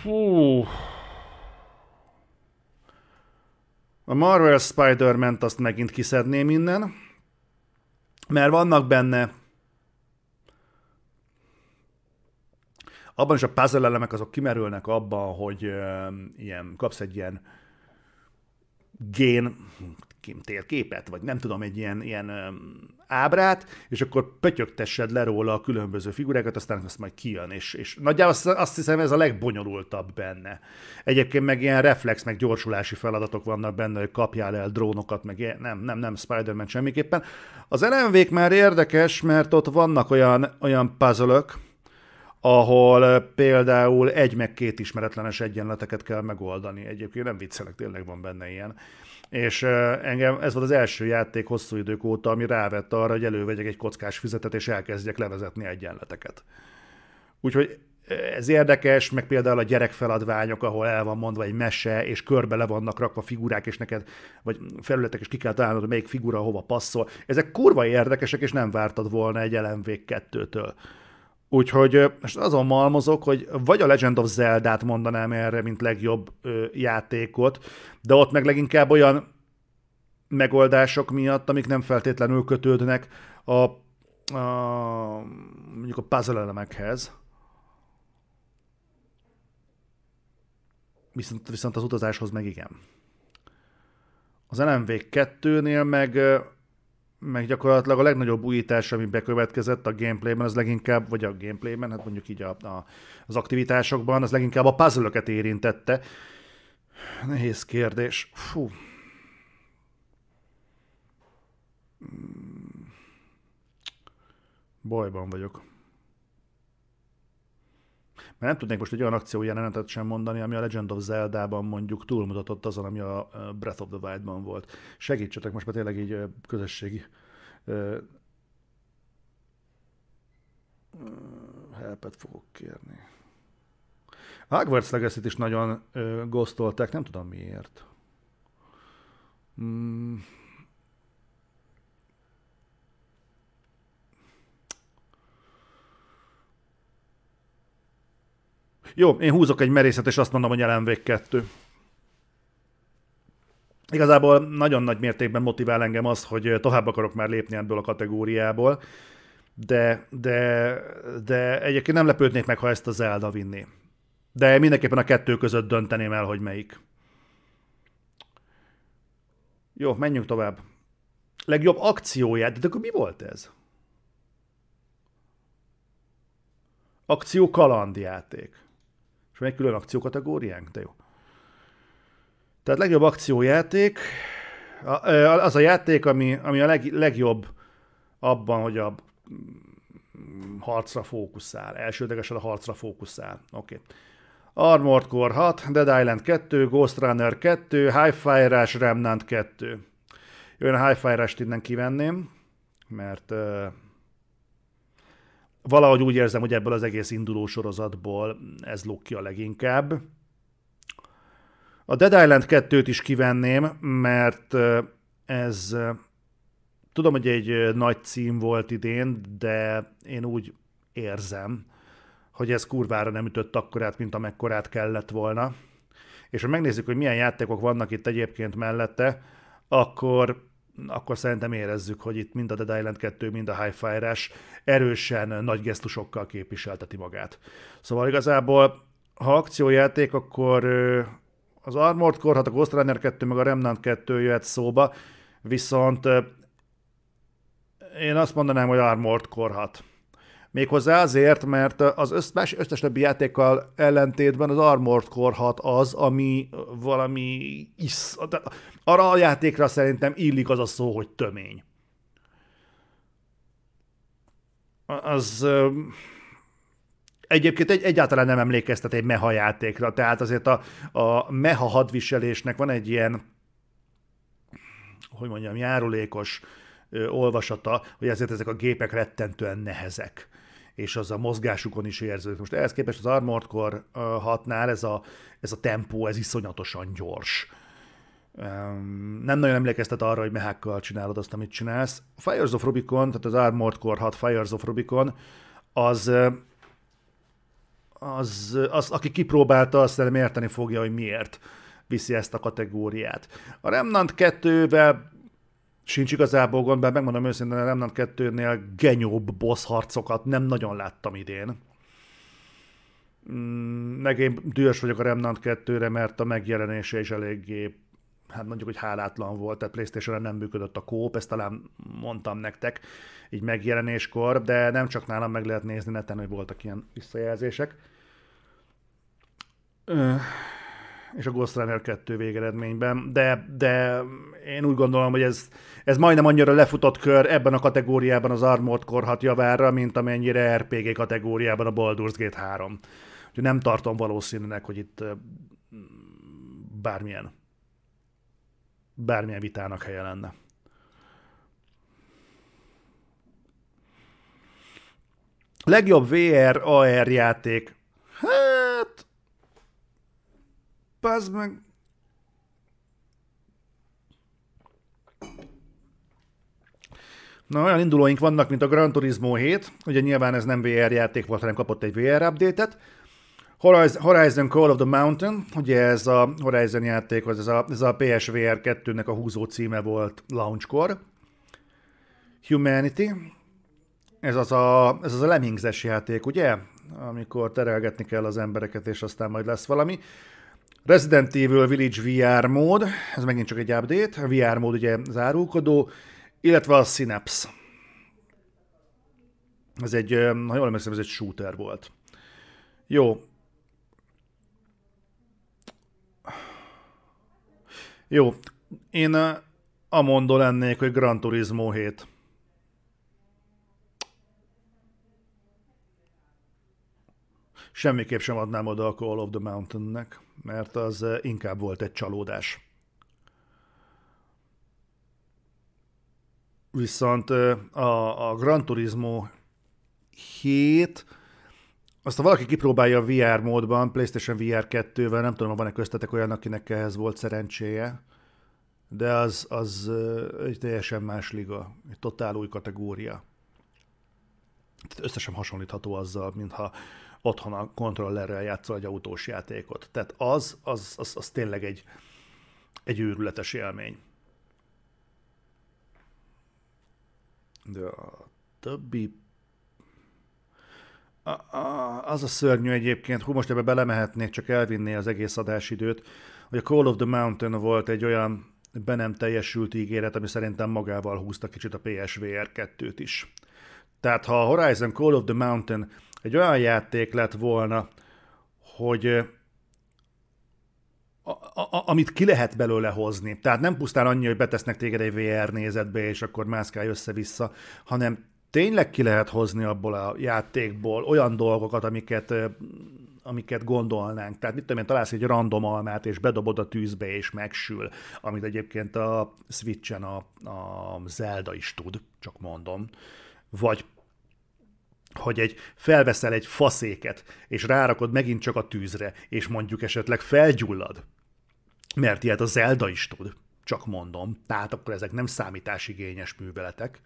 Fú. A Marvel Spider-Man-t azt megint kiszedném innen, mert vannak benne abban is a puzzle elemek azok kimerülnek abban, hogy ilyen, kapsz egy ilyen gén térképet, vagy nem tudom, egy ilyen, ilyen ábrát, és akkor pötyögtessed le róla a különböző figurákat, aztán azt majd kijön, és, és nagyjából azt hiszem ez a legbonyolultabb benne. Egyébként meg ilyen reflex, meg gyorsulási feladatok vannak benne, hogy kapjál el drónokat, meg ilyen, nem, nem, nem Spider-Man semmiképpen. Az lmv már érdekes, mert ott vannak olyan, olyan puzzle ahol például egy meg két ismeretlenes egyenleteket kell megoldani. Egyébként nem viccelek, tényleg van benne ilyen és engem ez volt az első játék hosszú idők óta, ami rávett arra, hogy elővegyek egy kockás füzetet, és elkezdjek levezetni egyenleteket. Úgyhogy ez érdekes, meg például a gyerekfeladványok, ahol el van mondva egy mese, és körbe le vannak rakva figurák, és neked, vagy felületek, és ki kell találnod, hogy melyik figura hova passzol. Ezek kurva érdekesek, és nem vártad volna egy LMV 2-től. Úgyhogy most azon malmozok, hogy vagy a Legend of Zelda-t mondanám erre, mint legjobb ö, játékot, de ott meg leginkább olyan megoldások miatt, amik nem feltétlenül kötődnek a, a mondjuk a puzzle elemekhez. Viszont, viszont az utazáshoz meg igen. Az LMV 2-nél meg meg gyakorlatilag a legnagyobb újítás, ami bekövetkezett a gameplayben, az leginkább, vagy a gameplayben, hát mondjuk így a, a, az aktivitásokban, az leginkább a puzzle érintette. Nehéz kérdés. Fú. Bajban vagyok. Mert nem tudnék most egy olyan akciójelenetet sem mondani, ami a Legend of Zelda-ban mondjuk túlmutatott azon, ami a Breath of the Wild-ban volt. Segítsetek most már tényleg így közösségi helpet fogok kérni. Hogwarts legacy is nagyon gosztolták, nem tudom miért. Mm. Jó, én húzok egy merészet, és azt mondom, hogy LMV 2. Igazából nagyon nagy mértékben motivál engem az, hogy tovább akarok már lépni ebből a kategóriából, de, de, de egyébként nem lepődnék meg, ha ezt a Zelda vinné. De mindenképpen a kettő között dönteném el, hogy melyik. Jó, menjünk tovább. Legjobb akcióját, de akkor mi volt ez? Akció kalandjáték. És van egy külön akciókategóriánk? De jó. Tehát legjobb akciójáték, az a játék, ami, ami a leg, legjobb abban, hogy a harcra fókuszál. Elsődlegesen a harcra fókuszál. Oké. Okay. Armored Core 6, Dead Island 2, Ghost Runner 2, Hi-Fi Rush Remnant 2. Én a Hi-Fi Rush-t innen kivenném, mert valahogy úgy érzem, hogy ebből az egész induló sorozatból ez lók ki a leginkább. A Dead Island 2-t is kivenném, mert ez tudom, hogy egy nagy cím volt idén, de én úgy érzem, hogy ez kurvára nem ütött akkorát, mint amekkorát kellett volna. És ha megnézzük, hogy milyen játékok vannak itt egyébként mellette, akkor, akkor szerintem érezzük, hogy itt mind a Dead Island 2, mind a Hi-Fi erősen nagy gesztusokkal képviselteti magát. Szóval igazából, ha akciójáték, akkor az Armored Core, hát a Ghost Runner 2, meg a Remnant 2 jöhet szóba, viszont én azt mondanám, hogy Armored Core 6. Méghozzá azért, mert az összes, összes többi játékkal ellentétben az Armored Core 6 az, ami valami isz... Arra a játékra szerintem illik az a szó, hogy tömény. Az... Egyébként egy, egyáltalán nem emlékeztet egy meha játékra, tehát azért a, a meha hadviselésnek van egy ilyen, hogy mondjam, járulékos olvasata, hogy ezért ezek a gépek rettentően nehezek és az a mozgásukon is érződik. Most ehhez képest az Armored Core 6-nál ez a, ez a tempó, ez iszonyatosan gyors. Nem nagyon emlékeztet arra, hogy mehákkal csinálod azt, amit csinálsz. A Fires of Rubicon, tehát az Armored Core 6 Fires of Rubicon, az, az, az aki kipróbálta, azt nem érteni fogja, hogy miért viszi ezt a kategóriát. A Remnant 2-vel sincs igazából gond, bár megmondom őszintén, a Remnant 2-nél genyóbb boss harcokat nem nagyon láttam idén. Mm, meg én dühös vagyok a Remnant 2-re, mert a megjelenése is eléggé hát mondjuk, hogy hálátlan volt, tehát playstation nem működött a kóp, ezt talán mondtam nektek így megjelenéskor, de nem csak nálam meg lehet nézni neten, hogy voltak ilyen visszajelzések és a Ghost Runner 2 végeredményben, de, de én úgy gondolom, hogy ez, ez majdnem annyira lefutott kör ebben a kategóriában az Armored Core 6 javára, mint amennyire RPG kategóriában a Baldur's Gate 3. Úgyhogy nem tartom valószínűnek, hogy itt bármilyen bármilyen vitának helye lenne. Legjobb VR, AR játék. Hát, Pazd meg. Na, olyan indulóink vannak, mint a Gran Turismo 7, ugye nyilván ez nem VR játék volt, hanem kapott egy VR update-et. Horizon Call of the Mountain, ugye ez a Horizon játék, ez a, ez a PSVR 2-nek a húzó címe volt launchkor. Humanity, ez az a, ez az a Lemmingses játék, ugye? Amikor terelgetni kell az embereket, és aztán majd lesz valami. Resident Evil Village VR mód, ez megint csak egy update, a VR mód ugye zárulkodó, illetve a Synapse. Ez egy, ha jól emlékszem, ez egy shooter volt. Jó. Jó. Én a mondó lennék, hogy Gran Turismo 7. Semmiképp sem adnám oda a Call of the Mountain-nek mert az eh, inkább volt egy csalódás. Viszont eh, a, a Gran Turismo 7, azt ha valaki kipróbálja a VR módban, PlayStation VR 2-vel, nem tudom, van-e köztetek olyan, akinek ehhez volt szerencséje, de az, az eh, egy teljesen más liga, egy totál új kategória. Összesen hasonlítható azzal, mintha otthon a kontrollerrel játszol egy autós játékot. Tehát az, az, az, az tényleg egy, egy őrületes élmény. De a többi a, a, az a szörnyű egyébként, hú, most ebbe belemehetnék, csak elvinné az egész adásidőt, hogy a Call of the Mountain volt egy olyan be nem teljesült ígéret, ami szerintem magával húzta kicsit a PSVR 2-t is. Tehát ha a Horizon Call of the Mountain egy olyan játék lett volna, hogy a, a, amit ki lehet belőle hozni. Tehát nem pusztán annyi, hogy betesznek téged egy VR nézetbe, és akkor mászkálj össze-vissza, hanem tényleg ki lehet hozni abból a játékból olyan dolgokat, amiket, amiket gondolnánk. Tehát mit tudom én, találsz egy random almát, és bedobod a tűzbe, és megsül, amit egyébként a Switchen a, a Zelda is tud, csak mondom. Vagy hogy egy felveszel egy faszéket, és rárakod megint csak a tűzre, és mondjuk esetleg felgyullad, mert ilyet a Zelda is tud, csak mondom. Tehát akkor ezek nem számításigényes műveletek.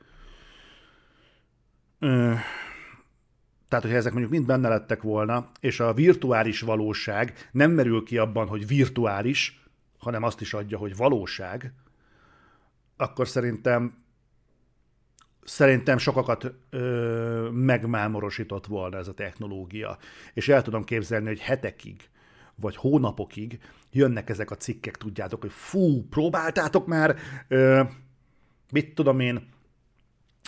Tehát, hogyha ezek mondjuk mind benne lettek volna, és a virtuális valóság nem merül ki abban, hogy virtuális, hanem azt is adja, hogy valóság, akkor szerintem szerintem sokakat ö, megmámorosított volna ez a technológia. És el tudom képzelni, hogy hetekig, vagy hónapokig jönnek ezek a cikkek, tudjátok, hogy fú, próbáltátok már, ö, mit tudom én,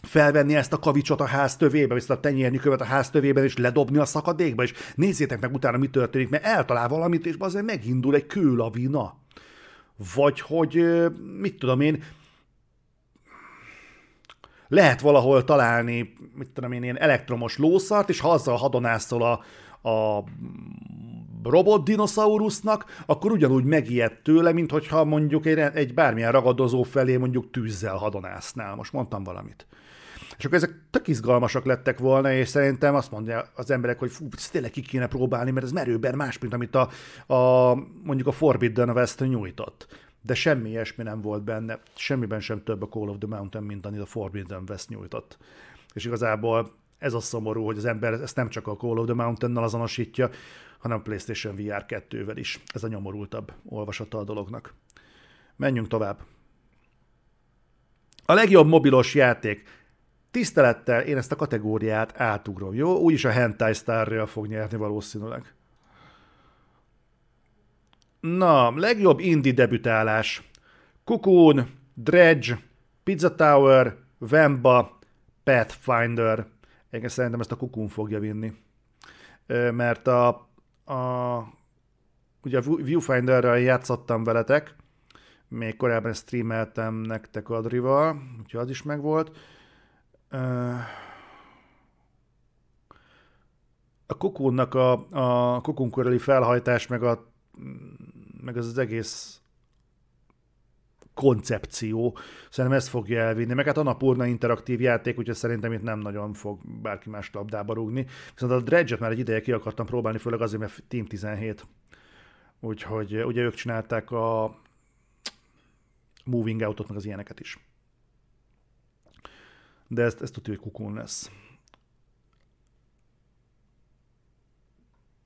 felvenni ezt a kavicsot a ház tövébe, ezt a tenyérnyükövet a ház tövében, és ledobni a szakadékba, és nézzétek meg utána, mi történik, mert eltalál valamit, és azért megindul egy kőlavina. Vagy hogy, mit tudom én, lehet valahol találni, mit tudom én, ilyen elektromos lószart, és ha azzal hadonászol a, a robot dinoszaurusznak, akkor ugyanúgy megijed tőle, mint hogyha mondjuk egy, egy bármilyen ragadozó felé mondjuk tűzzel hadonásznál. Most mondtam valamit. És akkor ezek tök izgalmasak lettek volna, és szerintem azt mondja az emberek, hogy fú, ezt tényleg ki kéne próbálni, mert ez merőben más, mint amit a, a mondjuk a Forbidden West nyújtott. De semmi ilyesmi nem volt benne, semmiben sem több a Call of the Mountain, mint amit a Forbidden West nyújtott. És igazából ez a szomorú, hogy az ember ezt nem csak a Call of the Mountain-nal azonosítja, hanem a PlayStation VR 2-vel is. Ez a nyomorultabb olvasata a dolognak. Menjünk tovább. A legjobb mobilos játék. Tisztelettel én ezt a kategóriát átugrom, jó? Úgyis a Hentai star fog nyerni valószínűleg. Na, legjobb indie debütálás. Cocoon, Dredge, Pizza Tower, Vemba, Pathfinder. Én szerintem ezt a Cocoon fogja vinni. Mert a, a ugye a Viewfinder-rel játszottam veletek, még korábban streameltem nektek Adrival, úgyhogy az is megvolt a kokónnak a, a kokunköröli felhajtás, meg, a, meg az, az egész koncepció, szerintem ezt fogja elvinni, meg hát a napurna interaktív játék, úgyhogy szerintem itt nem nagyon fog bárki más labdába rúgni. Viszont a Dredge-et már egy ideje ki akartam próbálni, főleg azért, mert Team 17. Úgyhogy ugye ők csinálták a Moving Out-ot, meg az ilyeneket is de ezt, ezt tudja, hogy kukun lesz.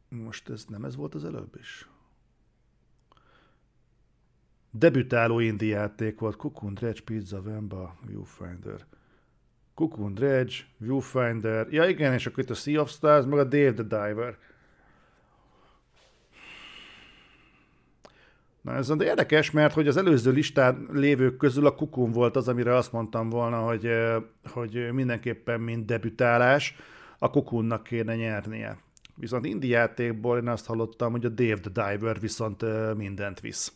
Most ez nem ez volt az előbb is? Debütáló indi játék volt Cocoon Dredge, Pizza, Vemba, Viewfinder. Cocoon Dredge, Viewfinder, ja igen, és akkor itt a Sea of Stars, meg a Dave the Diver. Na ez de érdekes, mert hogy az előző listán lévők közül a Kukun volt az, amire azt mondtam volna, hogy, hogy mindenképpen mint debütálás a Kukunnak kéne nyernie. Viszont indi játékból én azt hallottam, hogy a Dave the Diver viszont mindent visz.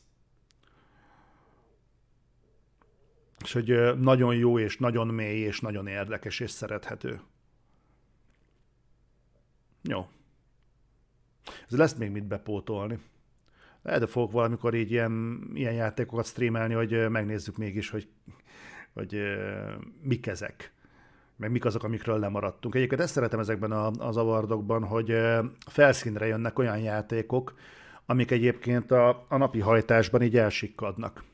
És hogy nagyon jó, és nagyon mély, és nagyon érdekes, és szerethető. Jó. Ez lesz még mit bepótolni. Lehet, hogy fogok valamikor így ilyen, ilyen játékokat streamelni, hogy megnézzük mégis, hogy, hogy mik ezek meg mik azok, amikről lemaradtunk. Egyébként ezt szeretem ezekben a, az avardokban, hogy felszínre jönnek olyan játékok, amik egyébként a, a napi hajtásban így elsikkadnak,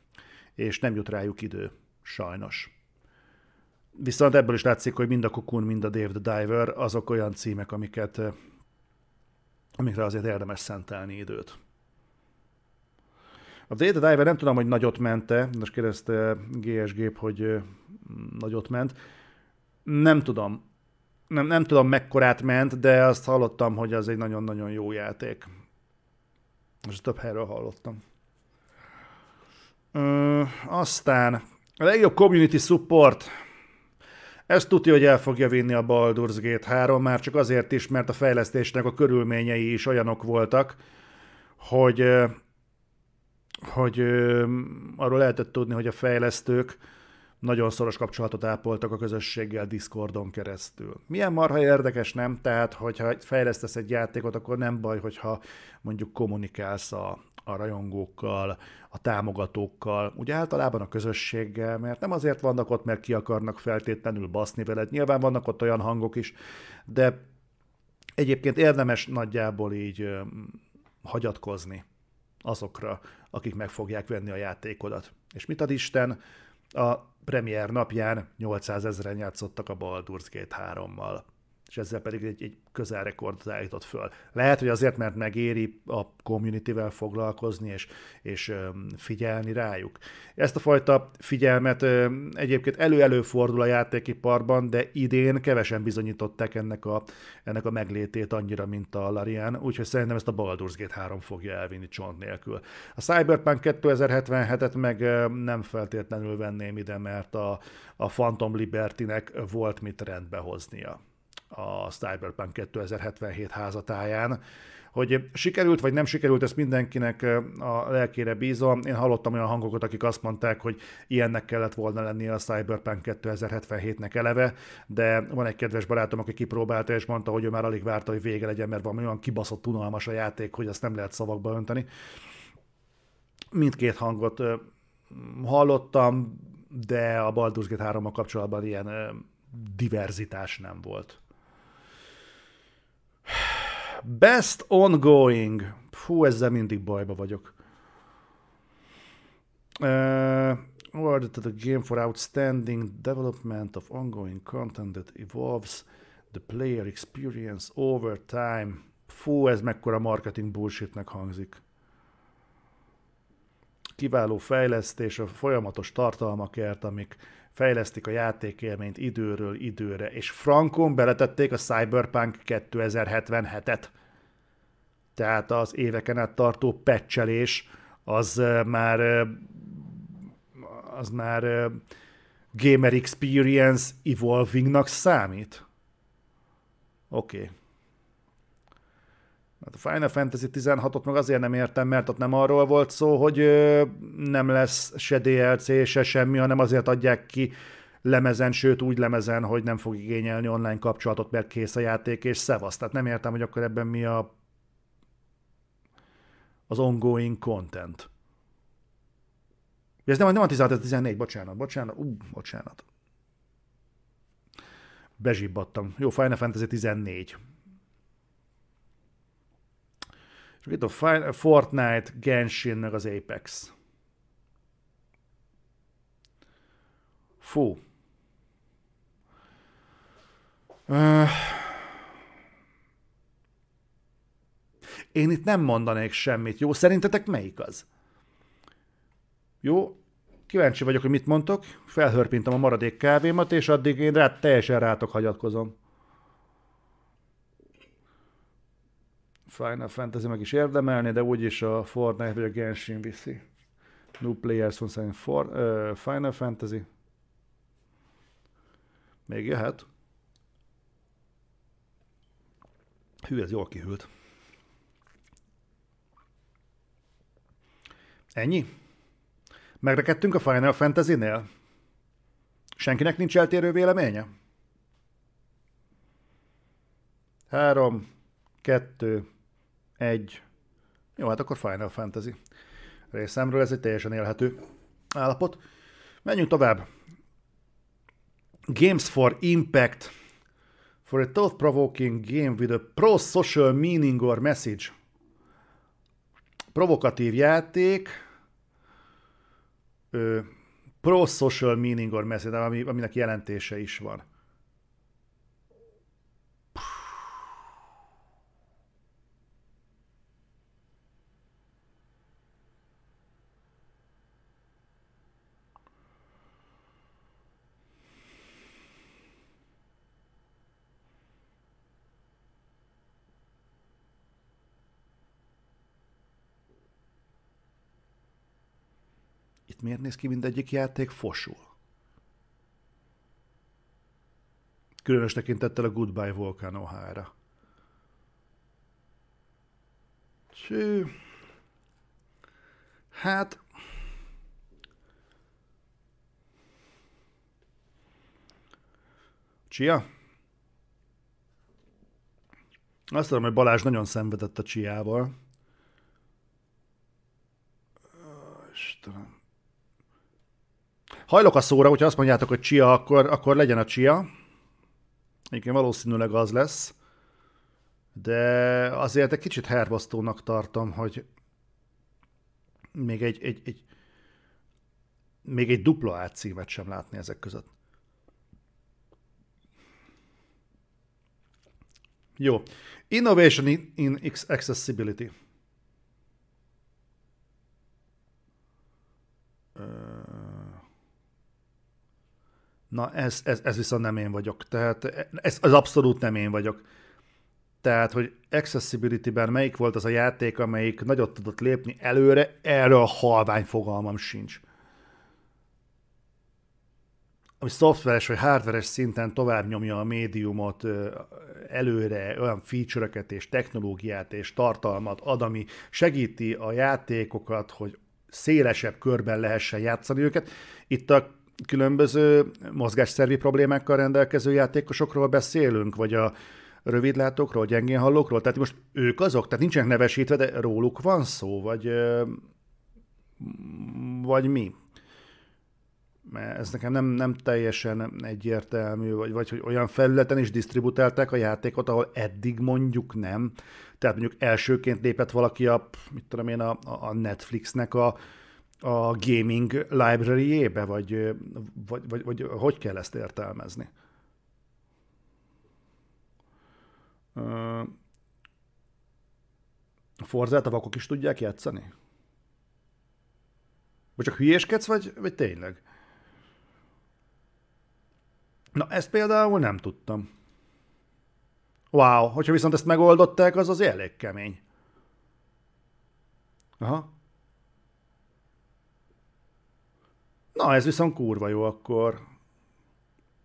és nem jut rájuk idő, sajnos. Viszont ebből is látszik, hogy mind a Cocoon, mind a Dave the Diver azok olyan címek, amiket, amikre azért érdemes szentelni időt. A Data Diver nem tudom, hogy nagyot mente, most kérdezte GS Gép, hogy nagyot ment. Nem tudom. Nem, nem tudom mekkorát ment, de azt hallottam, hogy az egy nagyon-nagyon jó játék. Most több helyről hallottam. Ö, aztán a legjobb community support. Ezt tudja, hogy el fogja vinni a Baldur's Gate 3, már csak azért is, mert a fejlesztésnek a körülményei is olyanok voltak, hogy hogy arról lehetett tudni, hogy a fejlesztők nagyon szoros kapcsolatot ápoltak a közösséggel Discordon keresztül. Milyen marha érdekes, nem? Tehát, hogyha fejlesztesz egy játékot, akkor nem baj, hogyha mondjuk kommunikálsz a, a rajongókkal, a támogatókkal, ugye általában a közösséggel, mert nem azért vannak ott, mert ki akarnak feltétlenül baszni veled. Nyilván vannak ott olyan hangok is, de egyébként érdemes nagyjából így hagyatkozni azokra, akik meg fogják venni a játékodat. És mit ad Isten? A premier napján 800 ezeren játszottak a Baldur's Gate 3-mal és ezzel pedig egy, egy közelrekordot állított föl. Lehet, hogy azért, mert megéri a community-vel foglalkozni, és, és figyelni rájuk. Ezt a fajta figyelmet egyébként elő-elő fordul a játékiparban, de idén kevesen bizonyították ennek a, ennek a meglétét annyira, mint a Larian, úgyhogy szerintem ezt a Baldur's Gate 3 fogja elvinni csont nélkül. A Cyberpunk 2077-et meg nem feltétlenül venném ide, mert a, a Phantom Liberty-nek volt mit rendbe hoznia a Cyberpunk 2077 házatáján. Hogy sikerült vagy nem sikerült, ezt mindenkinek a lelkére bízom. Én hallottam olyan hangokat, akik azt mondták, hogy ilyennek kellett volna lennie a Cyberpunk 2077-nek eleve, de van egy kedves barátom, aki kipróbálta, és mondta, hogy ő már alig várta, hogy vége legyen, mert van olyan kibaszott unalmas a játék, hogy azt nem lehet szavakba önteni. Mindkét hangot hallottam, de a Baldur's Gate 3 kapcsolatban ilyen diverzitás nem volt. Best ongoing. Fú, ezzel mindig bajba vagyok. Uh, awarded to the game for outstanding development of ongoing content that evolves the player experience over time. Fú, ez mekkora marketing bullshitnek hangzik. Kiváló fejlesztés, a folyamatos tartalmakért, amik fejlesztik a játékélményt időről időre, és frankon beletették a Cyberpunk 2077-et. Tehát az éveken át tartó pecselés az már az már Gamer Experience Evolvingnak számít? Oké. Okay. Hát a Final Fantasy 16-ot meg azért nem értem, mert ott nem arról volt szó, hogy nem lesz se DLC, se semmi, hanem azért adják ki lemezen, sőt úgy lemezen, hogy nem fog igényelni online kapcsolatot, mert kész a játék, és szevasz. Tehát nem értem, hogy akkor ebben mi a az ongoing content. Ez nem, nem a 16, ez 14, bocsánat, bocsánat, ú, bocsánat. Bezsibbattam. Jó, Final Fantasy 14. És itt a Fortnite, Genshin, meg az Apex. Fú. Uh, én itt nem mondanék semmit. Jó, szerintetek melyik az? Jó, kíváncsi vagyok, hogy mit mondtok. Felhörpintem a maradék kávémat, és addig én rá, teljesen rátok hagyatkozom. Final Fantasy meg is érdemelni, de úgyis a Fortnite vagy a Genshin viszi. New Players van szerint for, uh, Final Fantasy. Még jöhet. Hű, ez jól kihűlt. Ennyi? Megrekedtünk a Final Fantasy-nél? Senkinek nincs eltérő véleménye? Három, kettő, egy. Jó, hát akkor Final Fantasy. Részemről ez egy teljesen élhető állapot. Menjünk tovább. Games for Impact. For a thought-provoking game with a pro-social meaning or message. Provokatív játék, pro-social meaning or message, ami, aminek jelentése is van. Miért néz ki mindegyik játék fosul? Különös tekintettel a Goodbye Volcano 3 Cső. Hát... Csia? Azt tudom, hogy Balázs nagyon szenvedett a csiával. Istenem. Hajlok a szóra, hogyha azt mondjátok, hogy csia, akkor, akkor legyen a csia. Igen, valószínűleg az lesz. De azért egy kicsit hervasztónak tartom, hogy még egy, egy, egy még egy dupla átcímet sem látni ezek között. Jó. Innovation in accessibility. Na, ez, ez, ez viszont nem én vagyok. Tehát ez, ez abszolút nem én vagyok. Tehát, hogy accessibility-ben melyik volt az a játék, amelyik nagyot tudott lépni előre, erről halvány fogalmam sincs. Ami szoftveres vagy hardveres szinten tovább nyomja a médiumot előre, olyan feature és technológiát és tartalmat ad, ami segíti a játékokat, hogy szélesebb körben lehessen játszani őket. Itt a különböző mozgásszervi problémákkal rendelkező játékosokról beszélünk, vagy a rövidlátókról, gyengén hallókról, tehát most ők azok, tehát nincsenek nevesítve, de róluk van szó, vagy, vagy mi? Mert ez nekem nem, nem teljesen egyértelmű, vagy, vagy hogy olyan felületen is disztributálták a játékot, ahol eddig mondjuk nem. Tehát mondjuk elsőként lépett valaki a, mit tudom én, a, a Netflixnek a, a gaming library-ébe, vagy, vagy, vagy, vagy hogy kell ezt értelmezni? A Forzát a vakok is tudják játszani? Vagy csak hülyéskedsz, vagy, vagy tényleg? Na, ezt például nem tudtam. Wow, hogyha viszont ezt megoldották, az az elég kemény. Aha. Na, ez viszont kurva jó akkor.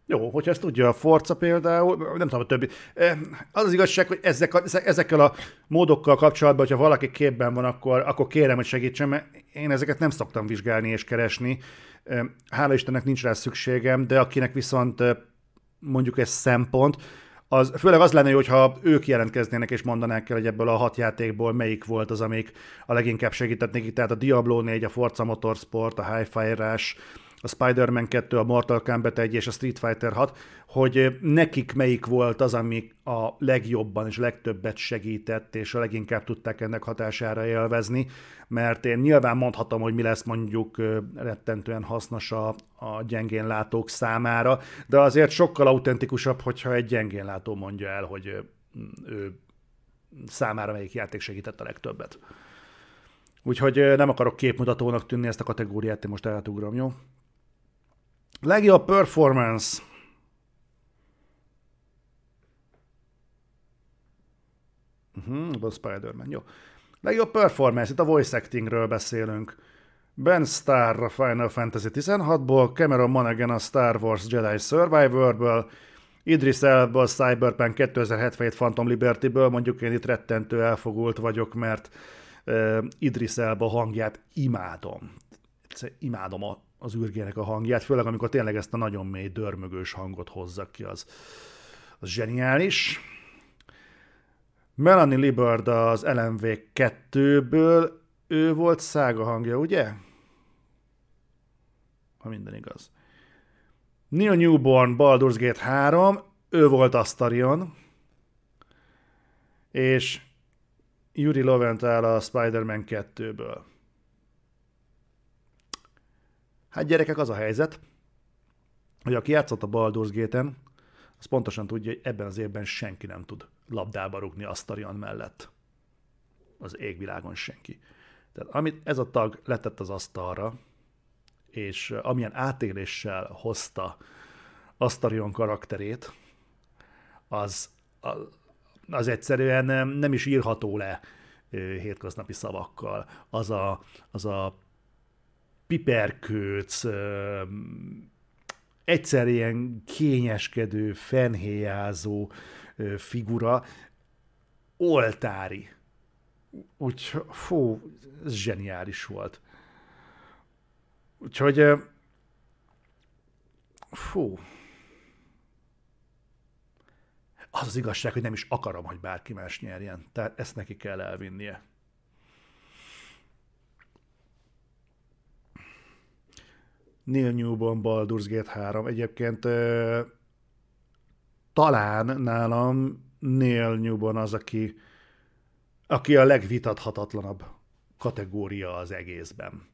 Jó, hogyha ezt tudja a Forca például, nem tudom a többi. Az az igazság, hogy ezek a, ezekkel a módokkal kapcsolatban, hogyha valaki képben van, akkor, akkor kérem, hogy segítsen, mert én ezeket nem szoktam vizsgálni és keresni. Hála Istennek nincs rá szükségem, de akinek viszont mondjuk ez szempont, az, főleg az lenne, hogyha ők jelentkeznének és mondanák el, hogy ebből a hat játékból melyik volt az, amik a leginkább segített nekik. Tehát a Diablo 4, a Forza Motorsport, a Hi-Fi Rush, a Spider-Man 2, a Mortal Kombat 1 és a Street Fighter 6, hogy nekik melyik volt az, ami a legjobban és legtöbbet segített, és a leginkább tudták ennek hatására élvezni, mert én nyilván mondhatom, hogy mi lesz mondjuk rettentően hasznos a, a gyengén látók számára, de azért sokkal autentikusabb, hogyha egy gyengén látó mondja el, hogy ő számára melyik játék segített a legtöbbet. Úgyhogy nem akarok képmutatónak tűnni ezt a kategóriát, én most átugrom, jó? Legjobb performance. Uh-huh, a Spider-Man, jó. Legjobb performance, itt a voice actingről beszélünk. Ben Starr a Final Fantasy 16-ból, Cameron Monaghan a Star Wars Jedi Survivor-ből, Idris Elba a Cyberpunk 2077 Phantom Liberty-ből, mondjuk én itt rettentő elfogult vagyok, mert uh, Idris Elba hangját imádom. Imádom a az űrgének a hangját, főleg amikor tényleg ezt a nagyon mély, dörmögős hangot hozza ki, az, az zseniális. Melanie Libard az LMV 2-ből, ő volt szága hangja, ugye? Ha minden igaz. Neil Newborn, Baldur's Gate 3, ő volt Astarion, és Yuri Loventhal a Spider-Man 2-ből. Hát gyerekek, az a helyzet, hogy aki játszott a Baldur's Gate-en, az pontosan tudja, hogy ebben az évben senki nem tud labdába rugni Astarion mellett. Az égvilágon senki. Tehát amit ez a tag letett az asztalra, és amilyen átéléssel hozta Astarion karakterét, az, az egyszerűen nem is írható le hétköznapi szavakkal. Az a, az a piperkőc, egyszer ilyen kényeskedő, fenhéjázó figura, oltári. Úgy, fú, ez zseniális volt. Úgyhogy, fú, az az igazság, hogy nem is akarom, hogy bárki más nyerjen. Tehát ezt neki kell elvinnie. Neil Newborn Baldur's Gate 3. Egyébként talán nálam Neil Newborn az, aki, aki a legvitathatatlanabb kategória az egészben.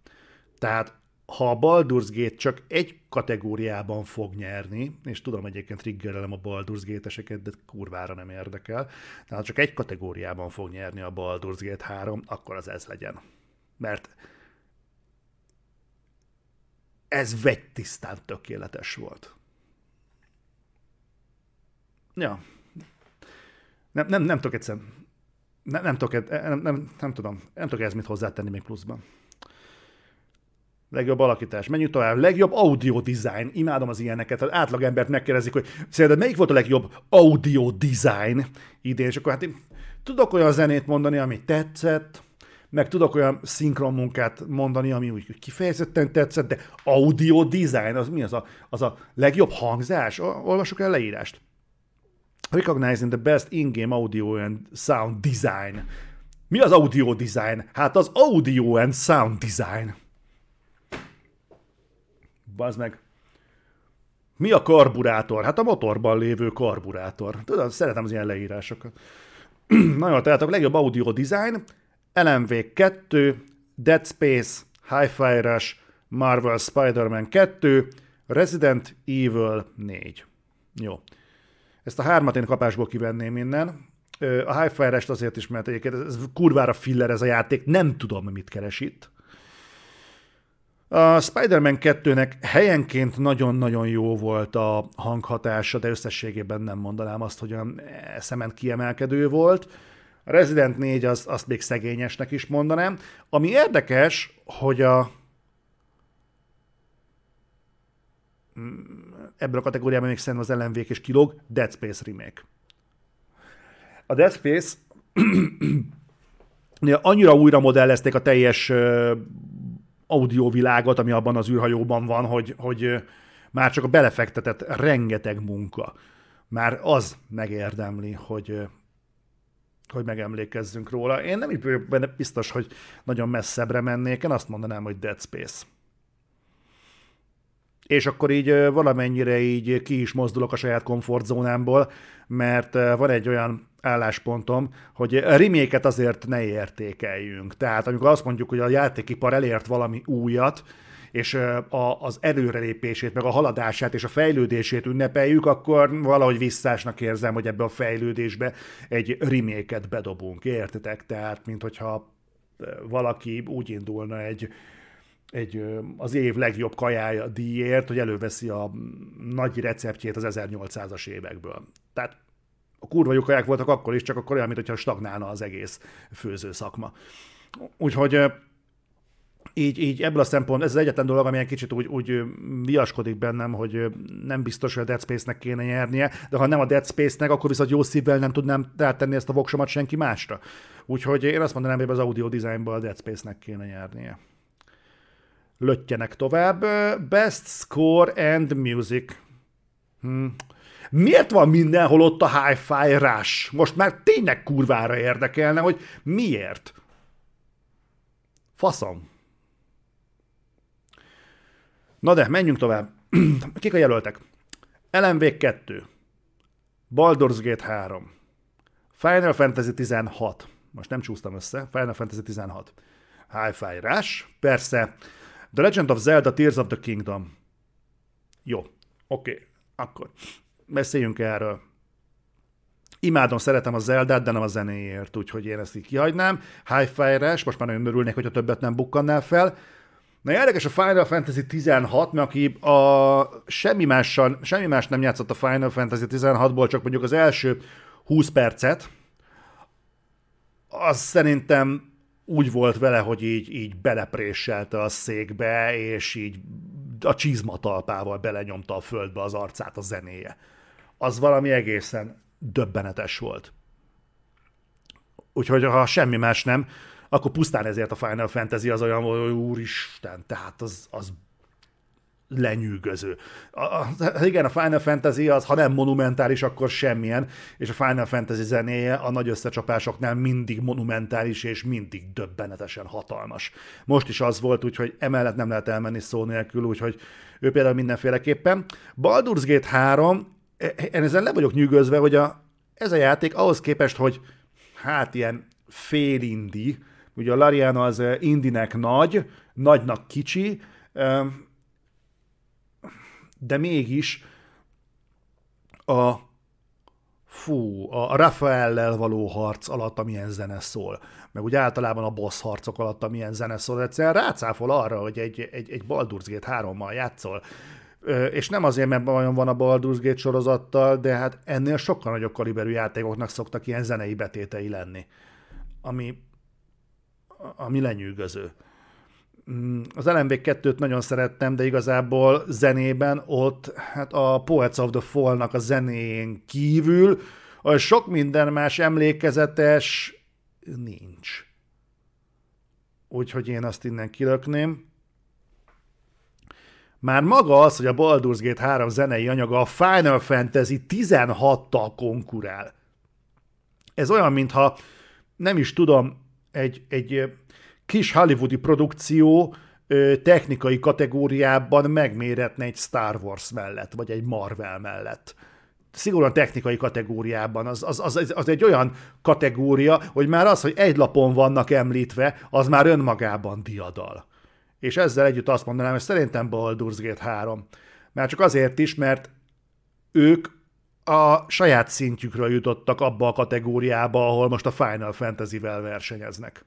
Tehát ha a Baldur's Gate csak egy kategóriában fog nyerni, és tudom egyébként triggerelem a Baldur's Gate-eseket, de kurvára nem érdekel, tehát ha csak egy kategóriában fog nyerni a Baldur's Gate 3, akkor az ez legyen. Mert ez tisztán tökéletes volt. Ja. Nem, nem, nem tudok egyszerűen, nem, nem, nem, nem, nem, tudom, nem tudok ez mit hozzátenni még pluszban. Legjobb alakítás. Menjünk tovább. Legjobb audio design. Imádom az ilyeneket. Az átlagembert megkérdezik, hogy szerinted melyik volt a legjobb audio design idén, és akkor hát én tudok olyan zenét mondani, ami tetszett, meg tudok olyan szinkron munkát mondani, ami úgy kifejezetten tetszett, de audio design, az mi az a, az a legjobb hangzás? Olvasok el leírást. Recognizing the best in-game audio and sound design. Mi az audio design? Hát az audio and sound design. Bazd meg. Mi a karburátor? Hát a motorban lévő karburátor. Tudod, szeretem az ilyen leírásokat. Na jó, tehát a legjobb audio design, LMV 2, Dead Space, Hi-Fi Rush, Marvel Spider-Man 2, Resident Evil 4. Jó. Ezt a hármat én kapásból kivenném innen. A Hi-Fi Rush azért is, mert egyébként ez kurvára filler ez a játék, nem tudom, mit keres itt. A Spider-Man 2-nek helyenként nagyon-nagyon jó volt a hanghatása, de összességében nem mondanám azt, hogy olyan szemen kiemelkedő volt. A Resident 4 az, azt még szegényesnek is mondanám. Ami érdekes, hogy a ebben a kategóriában még szerintem az ellenvék és kilóg, Dead Space remake. A Dead Space annyira újra modellezték a teljes audiovilágot, ami abban az űrhajóban van, hogy, hogy már csak a belefektetett rengeteg munka, már az megérdemli, hogy, hogy megemlékezzünk róla. Én nem vagyok benne biztos, hogy nagyon messzebbre mennék, én azt mondanám, hogy Dead Space. És akkor így valamennyire így ki is mozdulok a saját komfortzónámból, mert van egy olyan álláspontom, hogy reméket azért ne értékeljünk. Tehát amikor azt mondjuk, hogy a játékipar elért valami újat, és a, az előrelépését, meg a haladását és a fejlődését ünnepeljük, akkor valahogy visszásnak érzem, hogy ebbe a fejlődésbe egy reméket bedobunk, értitek? Tehát, mint hogyha valaki úgy indulna egy, egy, az év legjobb kajája díjért, hogy előveszi a nagy receptjét az 1800-as évekből. Tehát a kurva jó kaják voltak akkor is, csak akkor olyan, mintha stagnálna az egész főző szakma. Úgyhogy így, így ebből a szempont, ez az egyetlen dolog, ami egy kicsit úgy, úgy viaskodik bennem, hogy nem biztos, hogy a Dead Space-nek kéne nyernie, de ha nem a Dead Space-nek, akkor viszont jó szívvel nem tudnám rátenni ezt a voksomat senki másra. Úgyhogy én azt mondanám, hogy az audio designból a Dead Space-nek kéne nyernie. Löttjenek tovább. Best Score and Music. Hm. Miért van mindenhol ott a Hi-Fi Rush? Most már tényleg kurvára érdekelne, hogy miért. Faszom. Na de, menjünk tovább. Kik a jelöltek? LMV 2, Baldur's Gate 3, Final Fantasy 16, most nem csúsztam össze, Final Fantasy 16, Hi-Fi Rush, persze, The Legend of Zelda Tears of the Kingdom. Jó, oké, okay. akkor beszéljünk erről. Imádom, szeretem a Zeldát, de nem a zenéért, úgyhogy én ezt így kihagynám. Hi-Fi Rush, most már nagyon örülnék, hogyha többet nem bukkannál fel. Na érdekes a Final Fantasy 16, mert aki a semmi, mással, semmi más nem játszott a Final Fantasy 16-ból, csak mondjuk az első 20 percet, az szerintem úgy volt vele, hogy így, így belepréselte a székbe, és így a csizmatalpával belenyomta a földbe az arcát a zenéje. Az valami egészen döbbenetes volt. Úgyhogy ha semmi más nem, akkor pusztán ezért a Final Fantasy az olyan, hogy úristen, tehát az, az lenyűgöző. A, a, igen, a Final Fantasy az, ha nem monumentális, akkor semmilyen, és a Final Fantasy zenéje a nagy összecsapásoknál mindig monumentális és mindig döbbenetesen hatalmas. Most is az volt, úgyhogy emellett nem lehet elmenni szó nélkül, úgyhogy ő például mindenféleképpen. Baldur's Gate 3, e, én ezen le vagyok nyűgözve, hogy a, ez a játék ahhoz képest, hogy hát ilyen félindi, ugye a Lariano az Indinek nagy, nagynak kicsi, de mégis a fú, a Rafaellel való harc alatt, amilyen zene szól, meg úgy általában a boss harcok alatt, amilyen zene szól, egyszerűen rácáfol arra, hogy egy, egy, egy Baldur's Gate 3-mal játszol, és nem azért, mert olyan van a Baldur's Gate sorozattal, de hát ennél sokkal nagyobb kaliberű játékoknak szoktak ilyen zenei betétei lenni, ami, ami lenyűgöző. Mm, az LMV 2-t nagyon szerettem, de igazából zenében ott hát a Poets of the Fall-nak a zenéjén kívül a sok minden más emlékezetes nincs. Úgyhogy én azt innen kilökném. Már maga az, hogy a Baldur's Gate 3 zenei anyaga a Final Fantasy 16-tal konkurál. Ez olyan, mintha nem is tudom, egy, egy kis hollywoodi produkció technikai kategóriában megméretne egy Star Wars mellett, vagy egy Marvel mellett. Szigorúan technikai kategóriában. Az, az, az, az egy olyan kategória, hogy már az, hogy egy lapon vannak említve, az már önmagában diadal. És ezzel együtt azt mondanám, hogy szerintem Baldur's Gate 3. Már csak azért is, mert ők a saját szintjükről jutottak abba a kategóriába, ahol most a Final Fantasy-vel versenyeznek.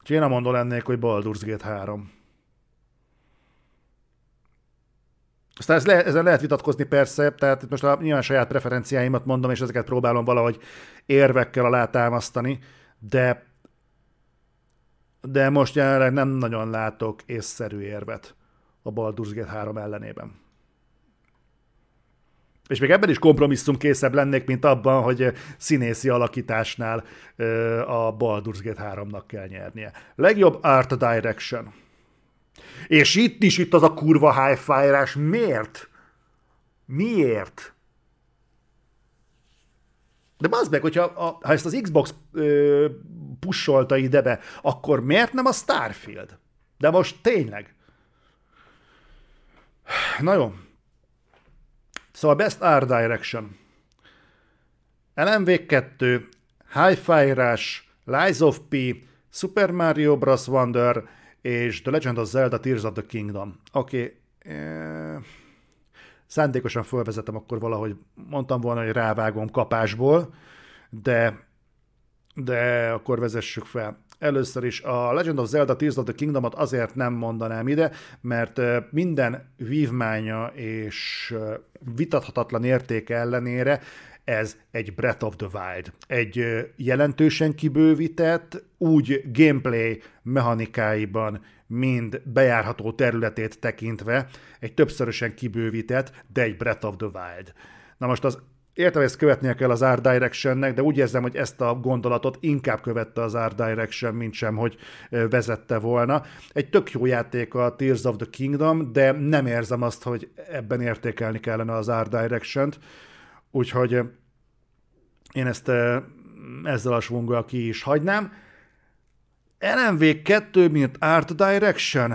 Úgyhogy én a mondó lennék, hogy Baldur's Gate 3. Aztán ez le, ezen lehet vitatkozni persze, tehát most a, nyilván saját preferenciáimat mondom, és ezeket próbálom valahogy érvekkel alátámasztani, de de most jelenleg nem nagyon látok észszerű érvet a Baldur's Gate 3 ellenében. És még ebben is kompromisszum készebb lennék, mint abban, hogy színészi alakításnál a Baldur's Gate 3-nak kell nyernie. Legjobb Art Direction. És itt is itt az a kurva high fire Miért? Miért? De az meg, hogyha a, ha ezt az Xbox ö, pusolta ide be, akkor miért nem a Starfield? De most tényleg. Na jó, Szóval Best Art Direction. LMV2, Hi-Fi Rush, Lies of P, Super Mario Bros. Wonder és The Legend of Zelda Tears of the Kingdom. Oké, okay. Eh, szándékosan felvezetem akkor valahogy, mondtam volna, hogy rávágom kapásból, de, de akkor vezessük fel. Először is a Legend of Zelda Tears of the Kingdomot azért nem mondanám ide, mert minden vívmánya és vitathatatlan értéke ellenére ez egy Breath of the Wild. Egy jelentősen kibővített, úgy gameplay mechanikáiban, mind bejárható területét tekintve, egy többszörösen kibővített, de egy Breath of the Wild. Na most az Értem, hogy ezt követnie kell az Art Directionnek, de úgy érzem, hogy ezt a gondolatot inkább követte az Art Direction, mint sem, hogy vezette volna. Egy tök jó játék a Tears of the Kingdom, de nem érzem azt, hogy ebben értékelni kellene az Art Direction-t. Úgyhogy én ezt ezzel a svunggal ki is hagynám. LMV 2, mint Art Direction?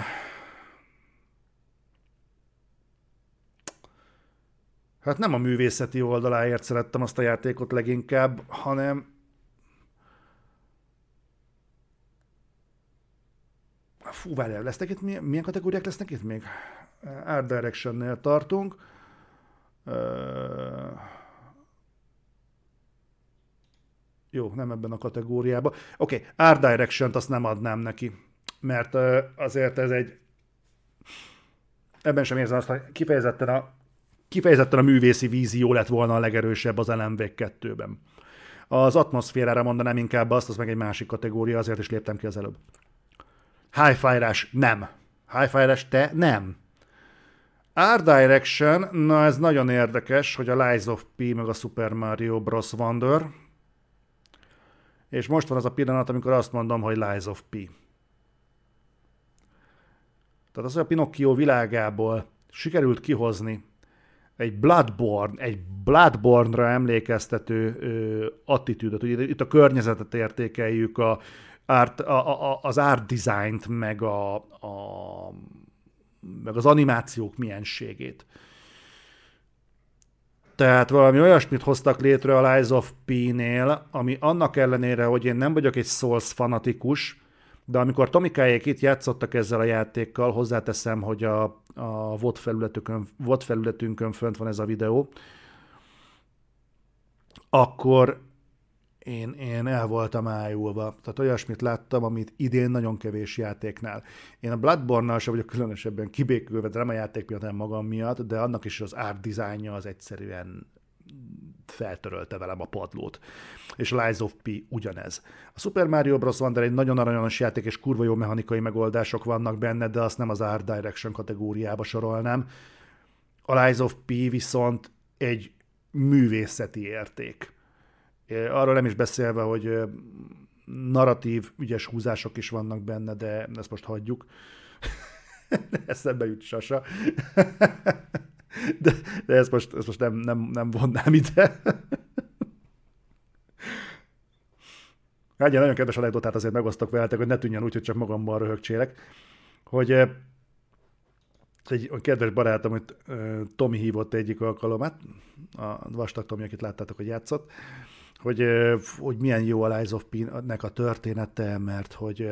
Hát nem a művészeti oldaláért szerettem azt a játékot leginkább, hanem Fú, várjál, lesznek itt, milyen, milyen kategóriák lesznek itt még? Art Direction-nél tartunk. Uh, jó, nem ebben a kategóriában. Oké, okay, Art Direction-t azt nem adnám neki, mert azért ez egy ebben sem érzem azt, hogy kifejezetten a kifejezetten a művészi vízió lett volna a legerősebb az LMV 2-ben. Az atmoszférára mondanám inkább azt, az meg egy másik kategória, azért is léptem ki az előbb. High nem. High te nem. Art Direction, na ez nagyon érdekes, hogy a Lies of P meg a Super Mario Bros. Wonder. És most van az a pillanat, amikor azt mondom, hogy Lies of P. Tehát az, hogy a Pinocchio világából sikerült kihozni egy Bloodborne, egy Bloodborne-ra emlékeztető ö, attitűdöt. Ugye itt a környezetet értékeljük, a, art, a, a, az art design-t, meg, a, a, meg az animációk mienségét. Tehát valami olyasmit hoztak létre a Lies of P-nél, ami annak ellenére, hogy én nem vagyok egy Souls fanatikus, de amikor Tomikáék itt játszottak ezzel a játékkal, hozzáteszem, hogy a, a VOD, felületünkön, VOD felületünkön fönt van ez a videó, akkor én, én el voltam ájulva. Tehát olyasmit láttam, amit idén nagyon kevés játéknál. Én a Bloodborne-nal sem vagyok különösebben kibékülve, de nem a játék miatt, hanem magam miatt, de annak is az art dizájnja az egyszerűen feltörölte velem a padlót. És Lies of P ugyanez. A Super Mario Bros. Wonder egy nagyon aranyos játék, és kurva jó mechanikai megoldások vannak benne, de azt nem az Art Direction kategóriába sorolnám. A Lies of P viszont egy művészeti érték. Arról nem is beszélve, hogy narratív, ügyes húzások is vannak benne, de ezt most hagyjuk. Eszembe jut sasa. de, de ezt most, ezt most nem, nem, nem vonnám ide. Egy nagyon kedves anekdotát azért megosztok veletek, hogy ne tűnjön úgy, hogy csak magamban röhögcsélek, hogy egy kedves barátom, hogy Tomi hívott egyik alkalomát, a vastag Tomi, akit láttátok, hogy játszott, hogy, hogy milyen jó a Lies of P-nek a története, mert hogy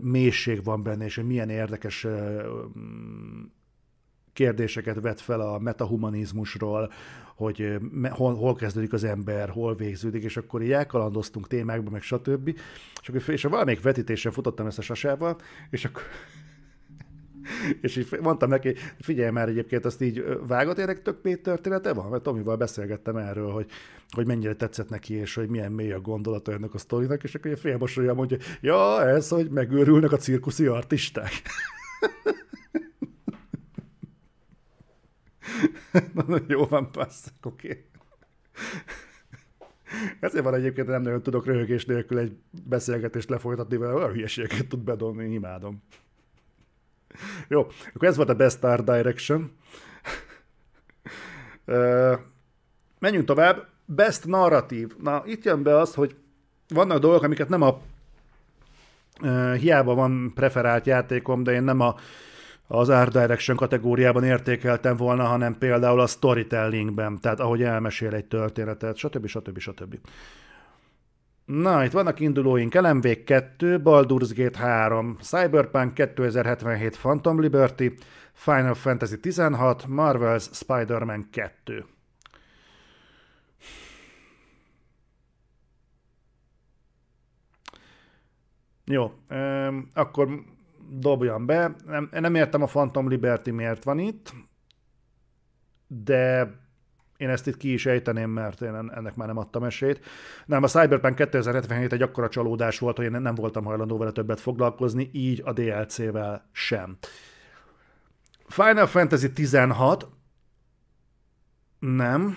mélység van benne, és hogy milyen érdekes kérdéseket vet fel a metahumanizmusról, hogy hol, hol kezdődik az ember, hol végződik, és akkor így elkalandoztunk témákba, meg stb. És, akkor, és valamelyik vetítésen futottam ezt a sasával, és akkor és így mondtam neki, figyelj már egyébként, azt így vágott érek tök mély története van? Mert Tomival beszélgettem erről, hogy, hogy mennyire tetszett neki, és hogy milyen mély a gondolata ennek a sztorinak, és akkor félmosolja mondja, ja, ez, hogy megőrülnek a cirkuszi artisták. Na, jó van, passz, oké. Okay. Ezért van egyébként, nem nagyon tudok röhögés nélkül egy beszélgetést lefolytatni vele, olyan hülyeségeket tud bedolni, imádom. Jó, akkor ez volt a Best Art Direction. menjünk tovább. Best Narratív. Na, itt jön be az, hogy vannak dolgok, amiket nem a hiába van preferált játékom, de én nem a az Art Direction kategóriában értékeltem volna, hanem például a storytellingben, tehát ahogy elmesél egy történetet, stb. stb. stb. Na, itt vannak indulóink, LMV 2, Baldur's Gate 3, Cyberpunk 2077 Phantom Liberty, Final Fantasy 16, Marvel's Spider-Man 2. Jó, akkor dobjam be. Nem, nem értem a Phantom Liberty miért van itt, de én ezt itt ki is ejteném, mert én ennek már nem adtam esélyt. Nem, a Cyberpunk 2077 egy akkora csalódás volt, hogy én nem voltam hajlandó vele többet foglalkozni, így a DLC-vel sem. Final Fantasy 16 nem.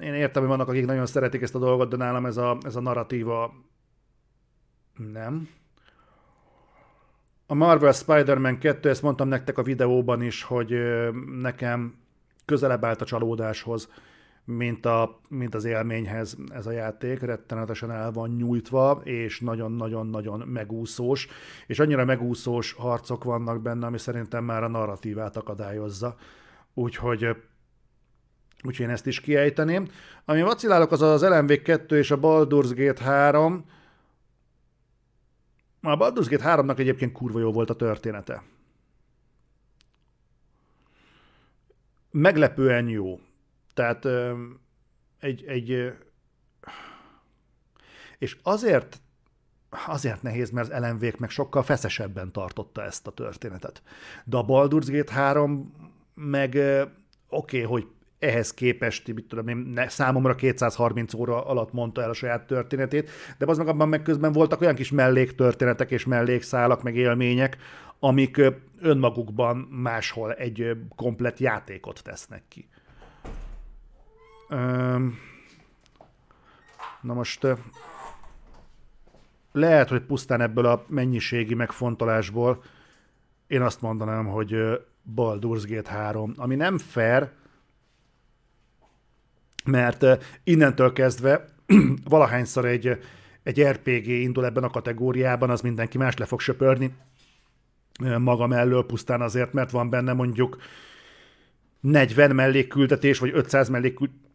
Én értem, hogy vannak, akik nagyon szeretik ezt a dolgot, de nálam ez a, ez a narratíva nem. A Marvel Spider-Man 2, ezt mondtam nektek a videóban is, hogy nekem közelebb állt a csalódáshoz, mint, a, mint az élményhez ez a játék, rettenetesen el van nyújtva, és nagyon-nagyon-nagyon megúszós, és annyira megúszós harcok vannak benne, ami szerintem már a narratívát akadályozza. Úgyhogy úgyhogy én ezt is kiejteném. Ami vacilálok, az az LMV 2 és a Baldur's Gate 3, a Baldur's Gate 3-nak egyébként kurva jó volt a története. Meglepően jó. Tehát egy, egy és azért azért nehéz, mert az lmv meg sokkal feszesebben tartotta ezt a történetet. De a Baldur's Gate 3 meg oké, okay, hogy ehhez képest, mit tudom én, számomra 230 óra alatt mondta el a saját történetét, de az meg abban meg közben voltak olyan kis melléktörténetek és mellékszálak, meg élmények, amik önmagukban máshol egy komplet játékot tesznek ki. Na most lehet, hogy pusztán ebből a mennyiségi megfontolásból én azt mondanám, hogy Baldur's Gate 3, ami nem fair, mert innentől kezdve valahányszor egy, egy RPG indul ebben a kategóriában, az mindenki más le fog söpörni, magam elől pusztán azért, mert van benne mondjuk 40 mellékküldetés, vagy 500 mellékküldetés,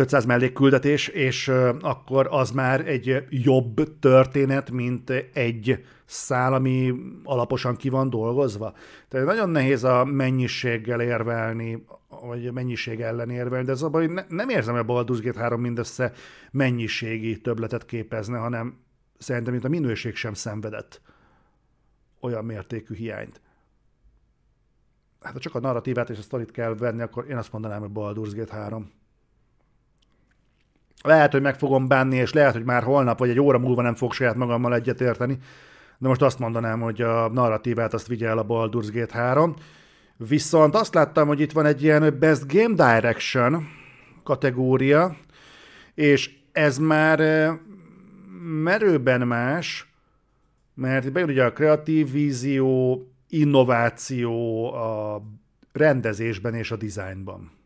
500 mellékküldetés, és akkor az már egy jobb történet, mint egy szál, ami alaposan ki van dolgozva. Tehát nagyon nehéz a mennyiséggel érvelni, vagy a mennyiség ellen érvelni, de ez abban, hogy ne, nem érzem, hogy a Baldur's Gate 3 mindössze mennyiségi töbletet képezne, hanem szerintem, mint a minőség sem szenvedett olyan mértékű hiányt. Hát ha csak a narratívát és a sztorit kell venni, akkor én azt mondanám, hogy Baldur's Gate 3. Lehet, hogy meg fogom bánni, és lehet, hogy már holnap vagy egy óra múlva nem fog saját magammal egyetérteni, de most azt mondanám, hogy a narratívát azt vigye el a Baldur's Gate 3. Viszont azt láttam, hogy itt van egy ilyen Best Game Direction kategória, és ez már eh, merőben más, mert bejön ugye a kreatív vízió, innováció a rendezésben és a dizájnban.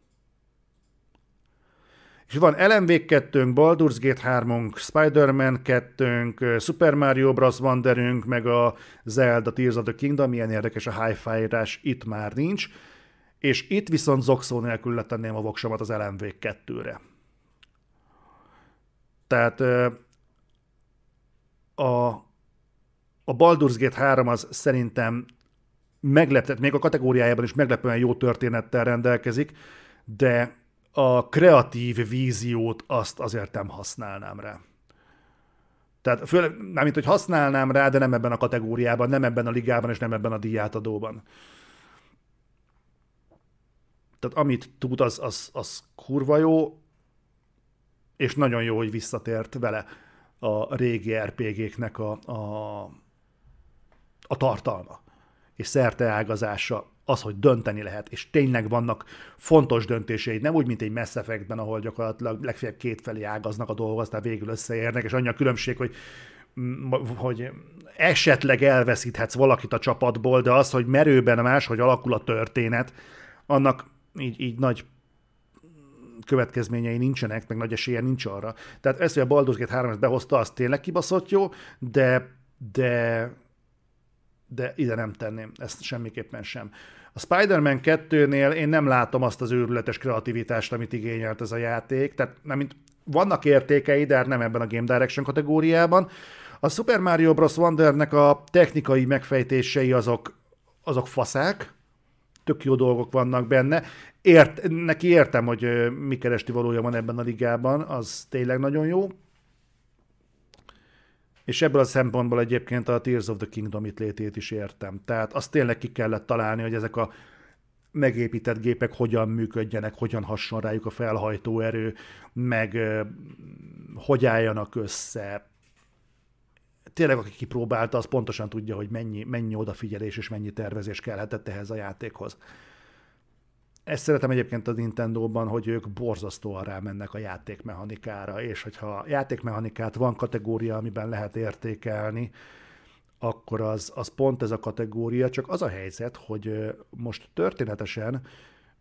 És van LMV 2 Baldur's Gate 3 Spider-Man 2 Super Mario Bros. Wanderünk, meg a Zelda Tears of the Kingdom, milyen érdekes a hi-fi itt már nincs, és itt viszont zokszó nélkül letenném a voksomat az LMV 2-re. Tehát a, a Baldur's Gate 3 az szerintem meglepett, még a kategóriájában is meglepően jó történettel rendelkezik, de a kreatív víziót azt azért nem használnám rá. Tehát főleg, mint hogy használnám rá, de nem ebben a kategóriában, nem ebben a ligában, és nem ebben a díjátadóban. Tehát amit tud, az, az, az kurva jó, és nagyon jó, hogy visszatért vele a régi RPG-knek a, a, a tartalma és szerte ágazása az, hogy dönteni lehet, és tényleg vannak fontos döntéseid, nem úgy, mint egy Mass Effectben, ahol gyakorlatilag legfeljebb kétfelé ágaznak a dolgok, aztán végül összeérnek, és annyi a különbség, hogy hogy esetleg elveszíthetsz valakit a csapatból, de az, hogy merőben más, hogy alakul a történet, annak így, így nagy következményei nincsenek, meg nagy esélye nincs arra. Tehát ezt, hogy a Baldur's Gate 3 ezt behozta, az tényleg kibaszott jó, de, de de ide nem tenném, ezt semmiképpen sem. A Spider-Man 2-nél én nem látom azt az őrületes kreativitást, amit igényelt ez a játék, tehát nem, mint vannak értékei, de hát nem ebben a Game Direction kategóriában. A Super Mario Bros. Wondernek a technikai megfejtései azok, azok faszák, tök jó dolgok vannak benne. Ért, neki értem, hogy mi keresti valója van ebben a ligában, az tényleg nagyon jó. És ebből a szempontból egyébként a Tears of the Kingdom itt létét is értem. Tehát azt tényleg ki kellett találni, hogy ezek a megépített gépek hogyan működjenek, hogyan hasson rájuk a felhajtóerő, meg hogy álljanak össze. Tényleg, aki kipróbálta, az pontosan tudja, hogy mennyi, mennyi odafigyelés és mennyi tervezés kellhetett ehhez a játékhoz. Ezt szeretem egyébként a Nintendo-ban, hogy ők borzasztóan rámennek a játékmechanikára, és hogyha játékmechanikát van kategória, amiben lehet értékelni, akkor az, az pont ez a kategória, csak az a helyzet, hogy most történetesen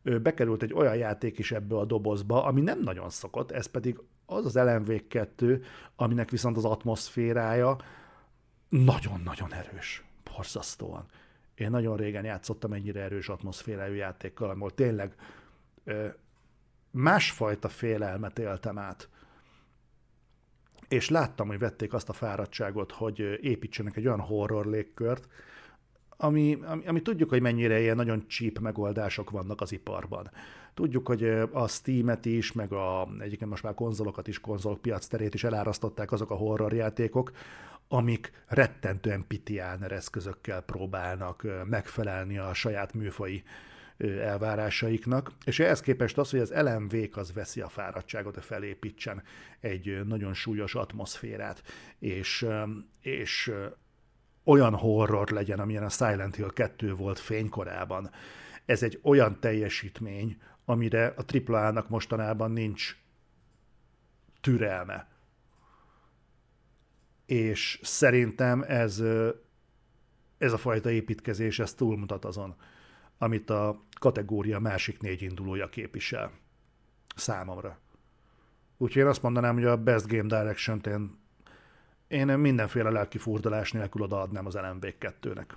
bekerült egy olyan játék is ebbe a dobozba, ami nem nagyon szokott, ez pedig az az LMV2, aminek viszont az atmoszférája nagyon-nagyon erős, borzasztóan. Én nagyon régen játszottam ennyire erős atmoszférájú játékkal, ahol tényleg ö, másfajta félelmet éltem át. És láttam, hogy vették azt a fáradtságot, hogy építsenek egy olyan horror légkört, ami, ami, ami tudjuk, hogy mennyire ilyen nagyon cheap megoldások vannak az iparban. Tudjuk, hogy a Steam-et is, meg a, egyébként most már konzolokat is, konzolpiac terét is elárasztották azok a horror játékok, amik rettentően pitiáner eszközökkel próbálnak megfelelni a saját műfai elvárásaiknak, és ehhez képest az, hogy az lmv az veszi a fáradtságot, hogy felépítsen egy nagyon súlyos atmoszférát, és, és olyan horror legyen, amilyen a Silent Hill 2 volt fénykorában. Ez egy olyan teljesítmény, amire a AAA-nak mostanában nincs türelme és szerintem ez, ez a fajta építkezés, ez túlmutat azon, amit a kategória másik négy indulója képvisel. Számomra. Úgyhogy én azt mondanám, hogy a Best Game Direction-t én, én mindenféle lelki furdalás nélkül odaadnám az LMV2-nek.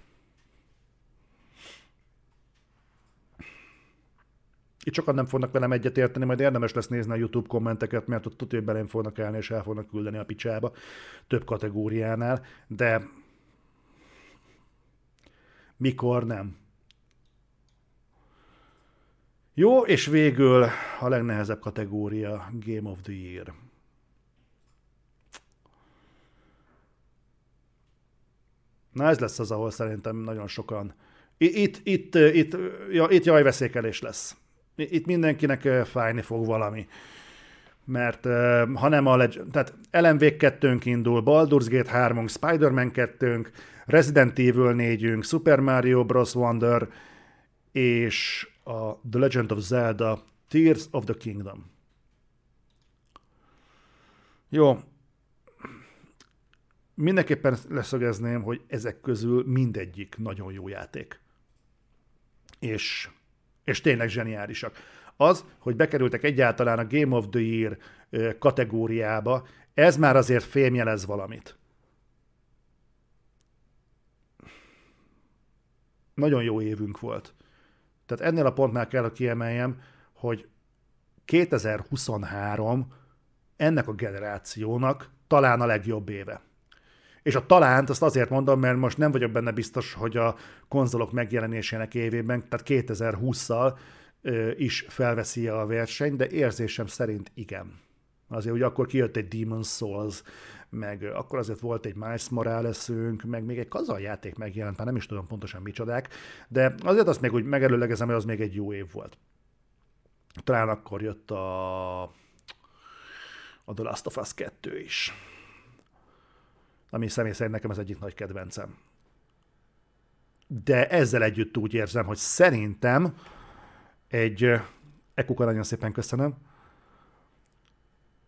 Itt sokan nem fognak velem egyetérteni, majd érdemes lesz nézni a YouTube kommenteket, mert ott tudja, hogy belém fognak állni, és el fognak küldeni a picsába több kategóriánál, de mikor nem. Jó, és végül a legnehezebb kategória, Game of the Year. Na ez lesz az, ahol szerintem nagyon sokan... Itt, itt, itt, ja, itt jajveszékelés lesz. Itt mindenkinek fájni fog valami. Mert ha nem a leg... Tehát LMV 2 indul, Baldur's Gate 3 Spider-Man 2 Resident Evil 4 Super Mario Bros. Wonder, és a The Legend of Zelda Tears of the Kingdom. Jó, mindenképpen leszögezném, hogy ezek közül mindegyik nagyon jó játék. És, és tényleg zseniálisak. Az, hogy bekerültek egyáltalán a Game of the Year kategóriába, ez már azért fémjelez valamit. Nagyon jó évünk volt. Tehát ennél a pontnál kell, hogy kiemeljem, hogy 2023 ennek a generációnak talán a legjobb éve. És a talánt azt azért mondom, mert most nem vagyok benne biztos, hogy a konzolok megjelenésének évében, tehát 2020-szal is felveszi a verseny, de érzésem szerint igen. Azért ugye akkor kijött egy Demon's Souls, meg akkor azért volt egy Miles morales meg még egy játék megjelent, már nem is tudom pontosan micsodák, de azért azt még úgy megelőlegezem, hogy az még egy jó év volt. Talán akkor jött a, a The Last of Us 2 is ami személy szerint nekem az egyik nagy kedvencem. De ezzel együtt úgy érzem, hogy szerintem egy, Ekuka nagyon szépen köszönöm,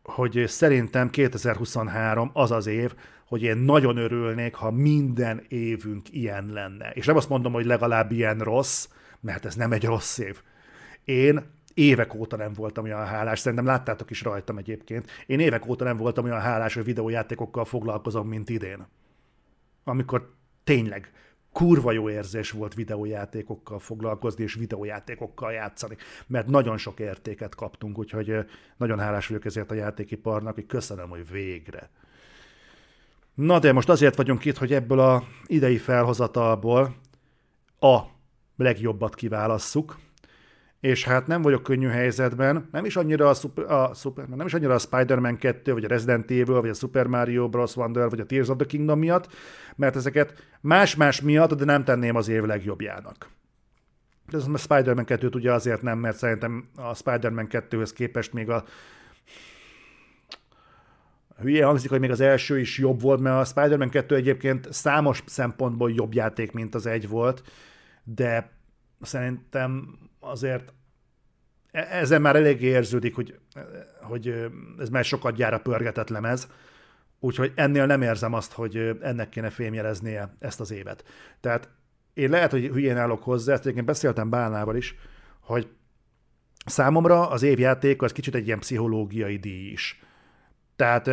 hogy szerintem 2023 az az év, hogy én nagyon örülnék, ha minden évünk ilyen lenne. És nem azt mondom, hogy legalább ilyen rossz, mert ez nem egy rossz év. Én évek óta nem voltam olyan hálás, szerintem láttátok is rajtam egyébként. Én évek óta nem voltam olyan hálás, hogy videójátékokkal foglalkozom, mint idén. Amikor tényleg kurva jó érzés volt videójátékokkal foglalkozni és videójátékokkal játszani, mert nagyon sok értéket kaptunk, úgyhogy nagyon hálás vagyok ezért a játékiparnak, hogy köszönöm, hogy végre. Na de most azért vagyunk itt, hogy ebből a idei felhozatalból a legjobbat kiválasszuk, és hát nem vagyok könnyű helyzetben, nem is annyira a, Super, a Superman, nem is annyira a Spider-Man 2, vagy a Resident Evil, vagy a Super Mario Bros. Wonder, vagy a Tears of the Kingdom miatt, mert ezeket más-más miatt, de nem tenném az év legjobbjának. De a Spider-Man 2-t ugye azért nem, mert szerintem a Spider-Man 2-höz képest még a hülye hangzik, hogy még az első is jobb volt, mert a Spider-Man 2 egyébként számos szempontból jobb játék, mint az egy volt, de szerintem azért e- ezen már elég érződik, hogy, hogy ez már sokat gyár a pörgetett lemez, úgyhogy ennél nem érzem azt, hogy ennek kéne fémjeleznie ezt az évet. Tehát én lehet, hogy hülyén állok hozzá, ezt egyébként beszéltem Bálnával is, hogy számomra az évjáték az kicsit egy ilyen pszichológiai díj is. Tehát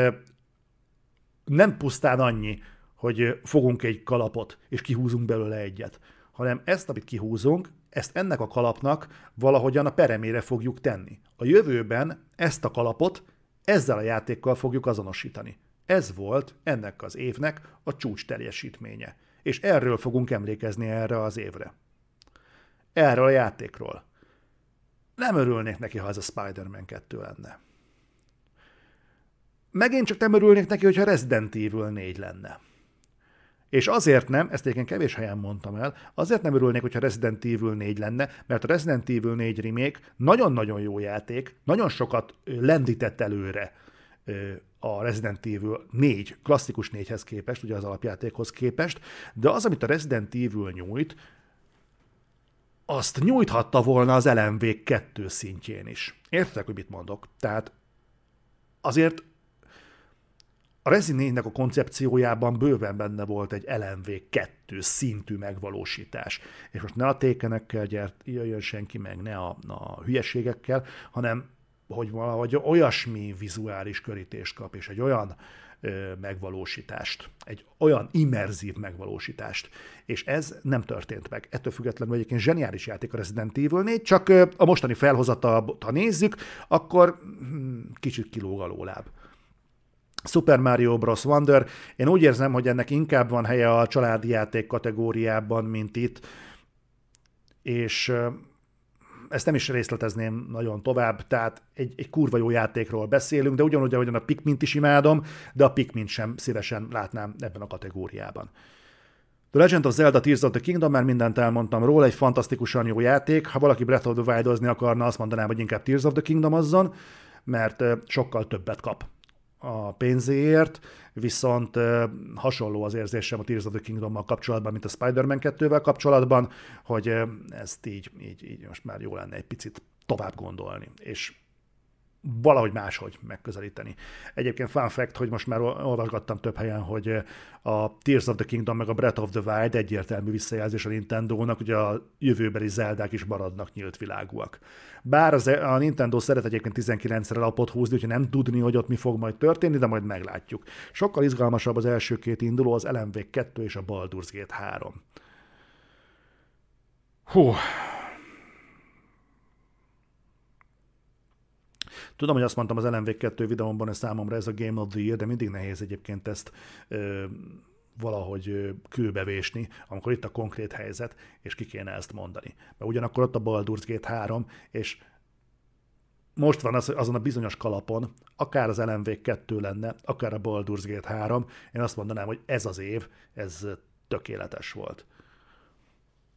nem pusztán annyi, hogy fogunk egy kalapot, és kihúzunk belőle egyet, hanem ezt, amit kihúzunk, ezt ennek a kalapnak valahogyan a peremére fogjuk tenni. A jövőben ezt a kalapot ezzel a játékkal fogjuk azonosítani. Ez volt ennek az évnek a csúcs teljesítménye. És erről fogunk emlékezni erre az évre. Erről a játékról. Nem örülnék neki, ha ez a Spider-Man 2 lenne. Megint csak nem örülnék neki, hogyha Resident Evil 4 lenne. És azért nem, ezt egyébként kevés helyen mondtam el, azért nem örülnék, hogyha Resident Evil 4 lenne, mert a Resident Evil 4 remake nagyon-nagyon jó játék, nagyon sokat lendített előre a Resident Evil 4, klasszikus 4-hez képest, ugye az alapjátékhoz képest, de az, amit a Resident Evil nyújt, azt nyújthatta volna az LMV 2 szintjén is. Értek, hogy mit mondok? Tehát azért a Resident a koncepciójában bőven benne volt egy LMV2 szintű megvalósítás. És most ne a tékenekkel gyert, jöjjön senki meg, ne a, a hülyeségekkel, hanem hogy valahogy olyasmi vizuális körítést kap, és egy olyan megvalósítást, egy olyan immerzív megvalósítást, és ez nem történt meg. Ettől függetlenül egyébként zseniális játék a Resident Evil 4, csak a mostani felhozata, ha nézzük, akkor hmm, kicsit kilóg a lóláb. Super Mario Bros. Wonder. Én úgy érzem, hogy ennek inkább van helye a családi játék kategóriában, mint itt, és ezt nem is részletezném nagyon tovább, tehát egy, egy kurva jó játékról beszélünk, de ugyanúgy, ahogyan a Pikmint is imádom, de a Pikmint sem szívesen látnám ebben a kategóriában. The Legend of Zelda Tears of the Kingdom, már mindent elmondtam róla, egy fantasztikusan jó játék. Ha valaki Breath of the Wild-ozni akarna, azt mondanám, hogy inkább Tears of the Kingdom azzon, mert sokkal többet kap a pénzéért, viszont hasonló az érzésem a Tears of the Kingdom-mal kapcsolatban, mint a Spider-Man 2-vel kapcsolatban, hogy ezt így, így, így most már jó lenne egy picit tovább gondolni, és valahogy máshogy megközelíteni. Egyébként fun fact, hogy most már olvasgattam több helyen, hogy a Tears of the Kingdom meg a Breath of the Wild egyértelmű visszajelzés a Nintendo-nak, hogy a jövőbeli Zeldák is maradnak nyílt világúak. Bár az, a Nintendo szeret egyébként 19-re lapot húzni, úgyhogy nem tudni, hogy ott mi fog majd történni, de majd meglátjuk. Sokkal izgalmasabb az első két induló, az LMV 2 és a Baldur's Gate 3. Hú, Tudom, hogy azt mondtam az LMV2 videómban, hogy számomra ez a Game of the Year, de mindig nehéz egyébként ezt ö, valahogy kőbevésni, amikor itt a konkrét helyzet, és ki kéne ezt mondani. Mert ugyanakkor ott a Baldur's Gate 3, és most van az, azon a bizonyos kalapon, akár az LMV2 lenne, akár a Baldur's Gate 3, én azt mondanám, hogy ez az év, ez tökéletes volt.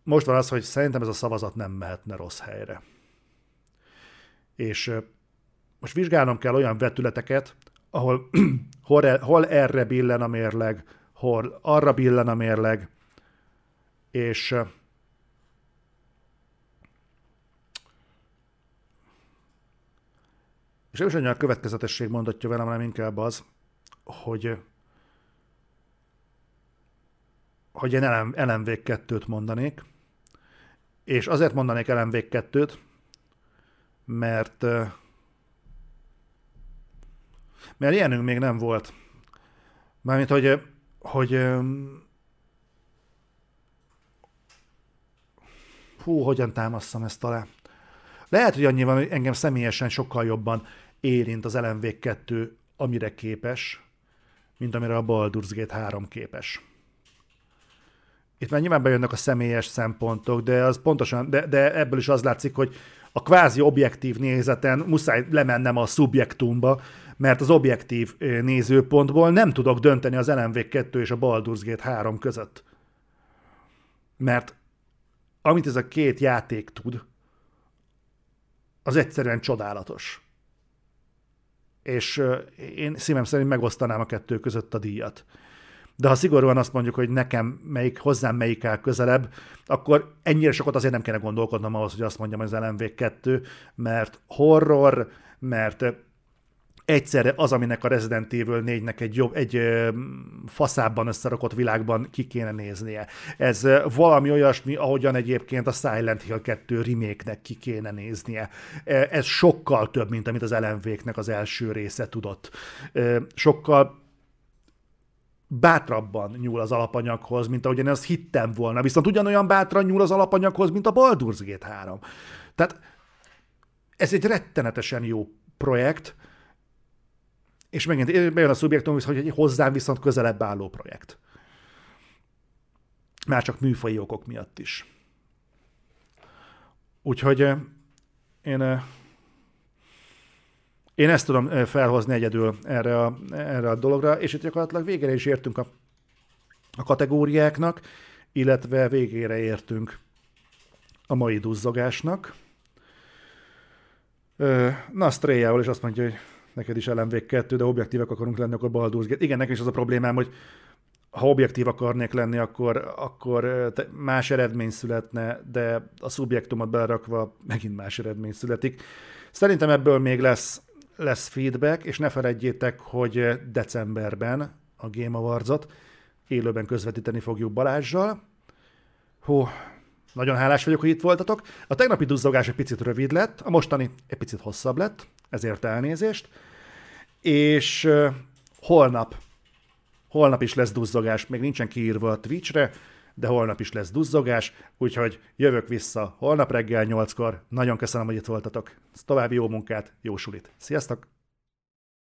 Most van az, hogy szerintem ez a szavazat nem mehetne rossz helyre. És most vizsgálnom kell olyan vetületeket, ahol hol, hol erre billen a mérleg, hol arra billen a mérleg, és és nem is a következetesség mondatja velem, hanem inkább az, hogy hogy én LM, LMV2-t mondanék, és azért mondanék LMV2-t, mert mert ilyenünk még nem volt. Mármint, hogy, hogy hú, hogyan támasztam ezt alá. Lehet, hogy annyi van, hogy engem személyesen sokkal jobban érint az LMV 2, amire képes, mint amire a Baldur's Gate 3 képes. Itt már nyilván bejönnek a személyes szempontok, de az pontosan, de, de ebből is az látszik, hogy a kvázi objektív nézeten muszáj lemennem a szubjektumba, mert az objektív nézőpontból nem tudok dönteni az LMV 2 és a Baldur's Gate 3 között. Mert amit ez a két játék tud, az egyszerűen csodálatos. És én szívem szerint megosztanám a kettő között a díjat. De ha szigorúan azt mondjuk, hogy nekem melyik, hozzám melyik áll közelebb, akkor ennyire sokat azért nem kéne gondolkodnom ahhoz, hogy azt mondjam, hogy az LMV 2, mert horror, mert egyszerre az, aminek a Resident Evil 4-nek egy jobb, egy faszában összerakott világban ki kéne néznie. Ez valami olyasmi, ahogyan egyébként a Silent Hill 2 remake ki kéne néznie. Ez sokkal több, mint amit az lmv az első része tudott. Sokkal bátrabban nyúl az alapanyaghoz, mint ahogyan azt hittem volna, viszont ugyanolyan bátran nyúl az alapanyaghoz, mint a Baldur's Gate 3. Tehát ez egy rettenetesen jó projekt, és megint bejön a szubjektum, hogy egy hozzám viszont közelebb álló projekt. Már csak műfai okok miatt is. Úgyhogy én, én ezt tudom felhozni egyedül erre a, erre a dologra, és itt gyakorlatilag végére is értünk a, a kategóriáknak, illetve végére értünk a mai duzzogásnak. Na, Stréjával is azt mondja, hogy neked is LMV2, de objektívek akarunk lenni, akkor Baldur's Gate. Igen, nekem is az a problémám, hogy ha objektív akarnék lenni, akkor, akkor más eredmény születne, de a szubjektumot belerakva megint más eredmény születik. Szerintem ebből még lesz, lesz feedback, és ne felejtjétek, hogy decemberben a Game Awards-ot élőben közvetíteni fogjuk Balázsjal. Hú, nagyon hálás vagyok, hogy itt voltatok. A tegnapi duzzogás egy picit rövid lett, a mostani egy picit hosszabb lett, ezért elnézést és holnap holnap is lesz duzzogás, még nincsen kiírva a Twitchre, de holnap is lesz duzzogás, úgyhogy jövök vissza holnap reggel 8-kor. Nagyon köszönöm, hogy itt voltatok. További jó munkát, jó sulit. Sziasztok!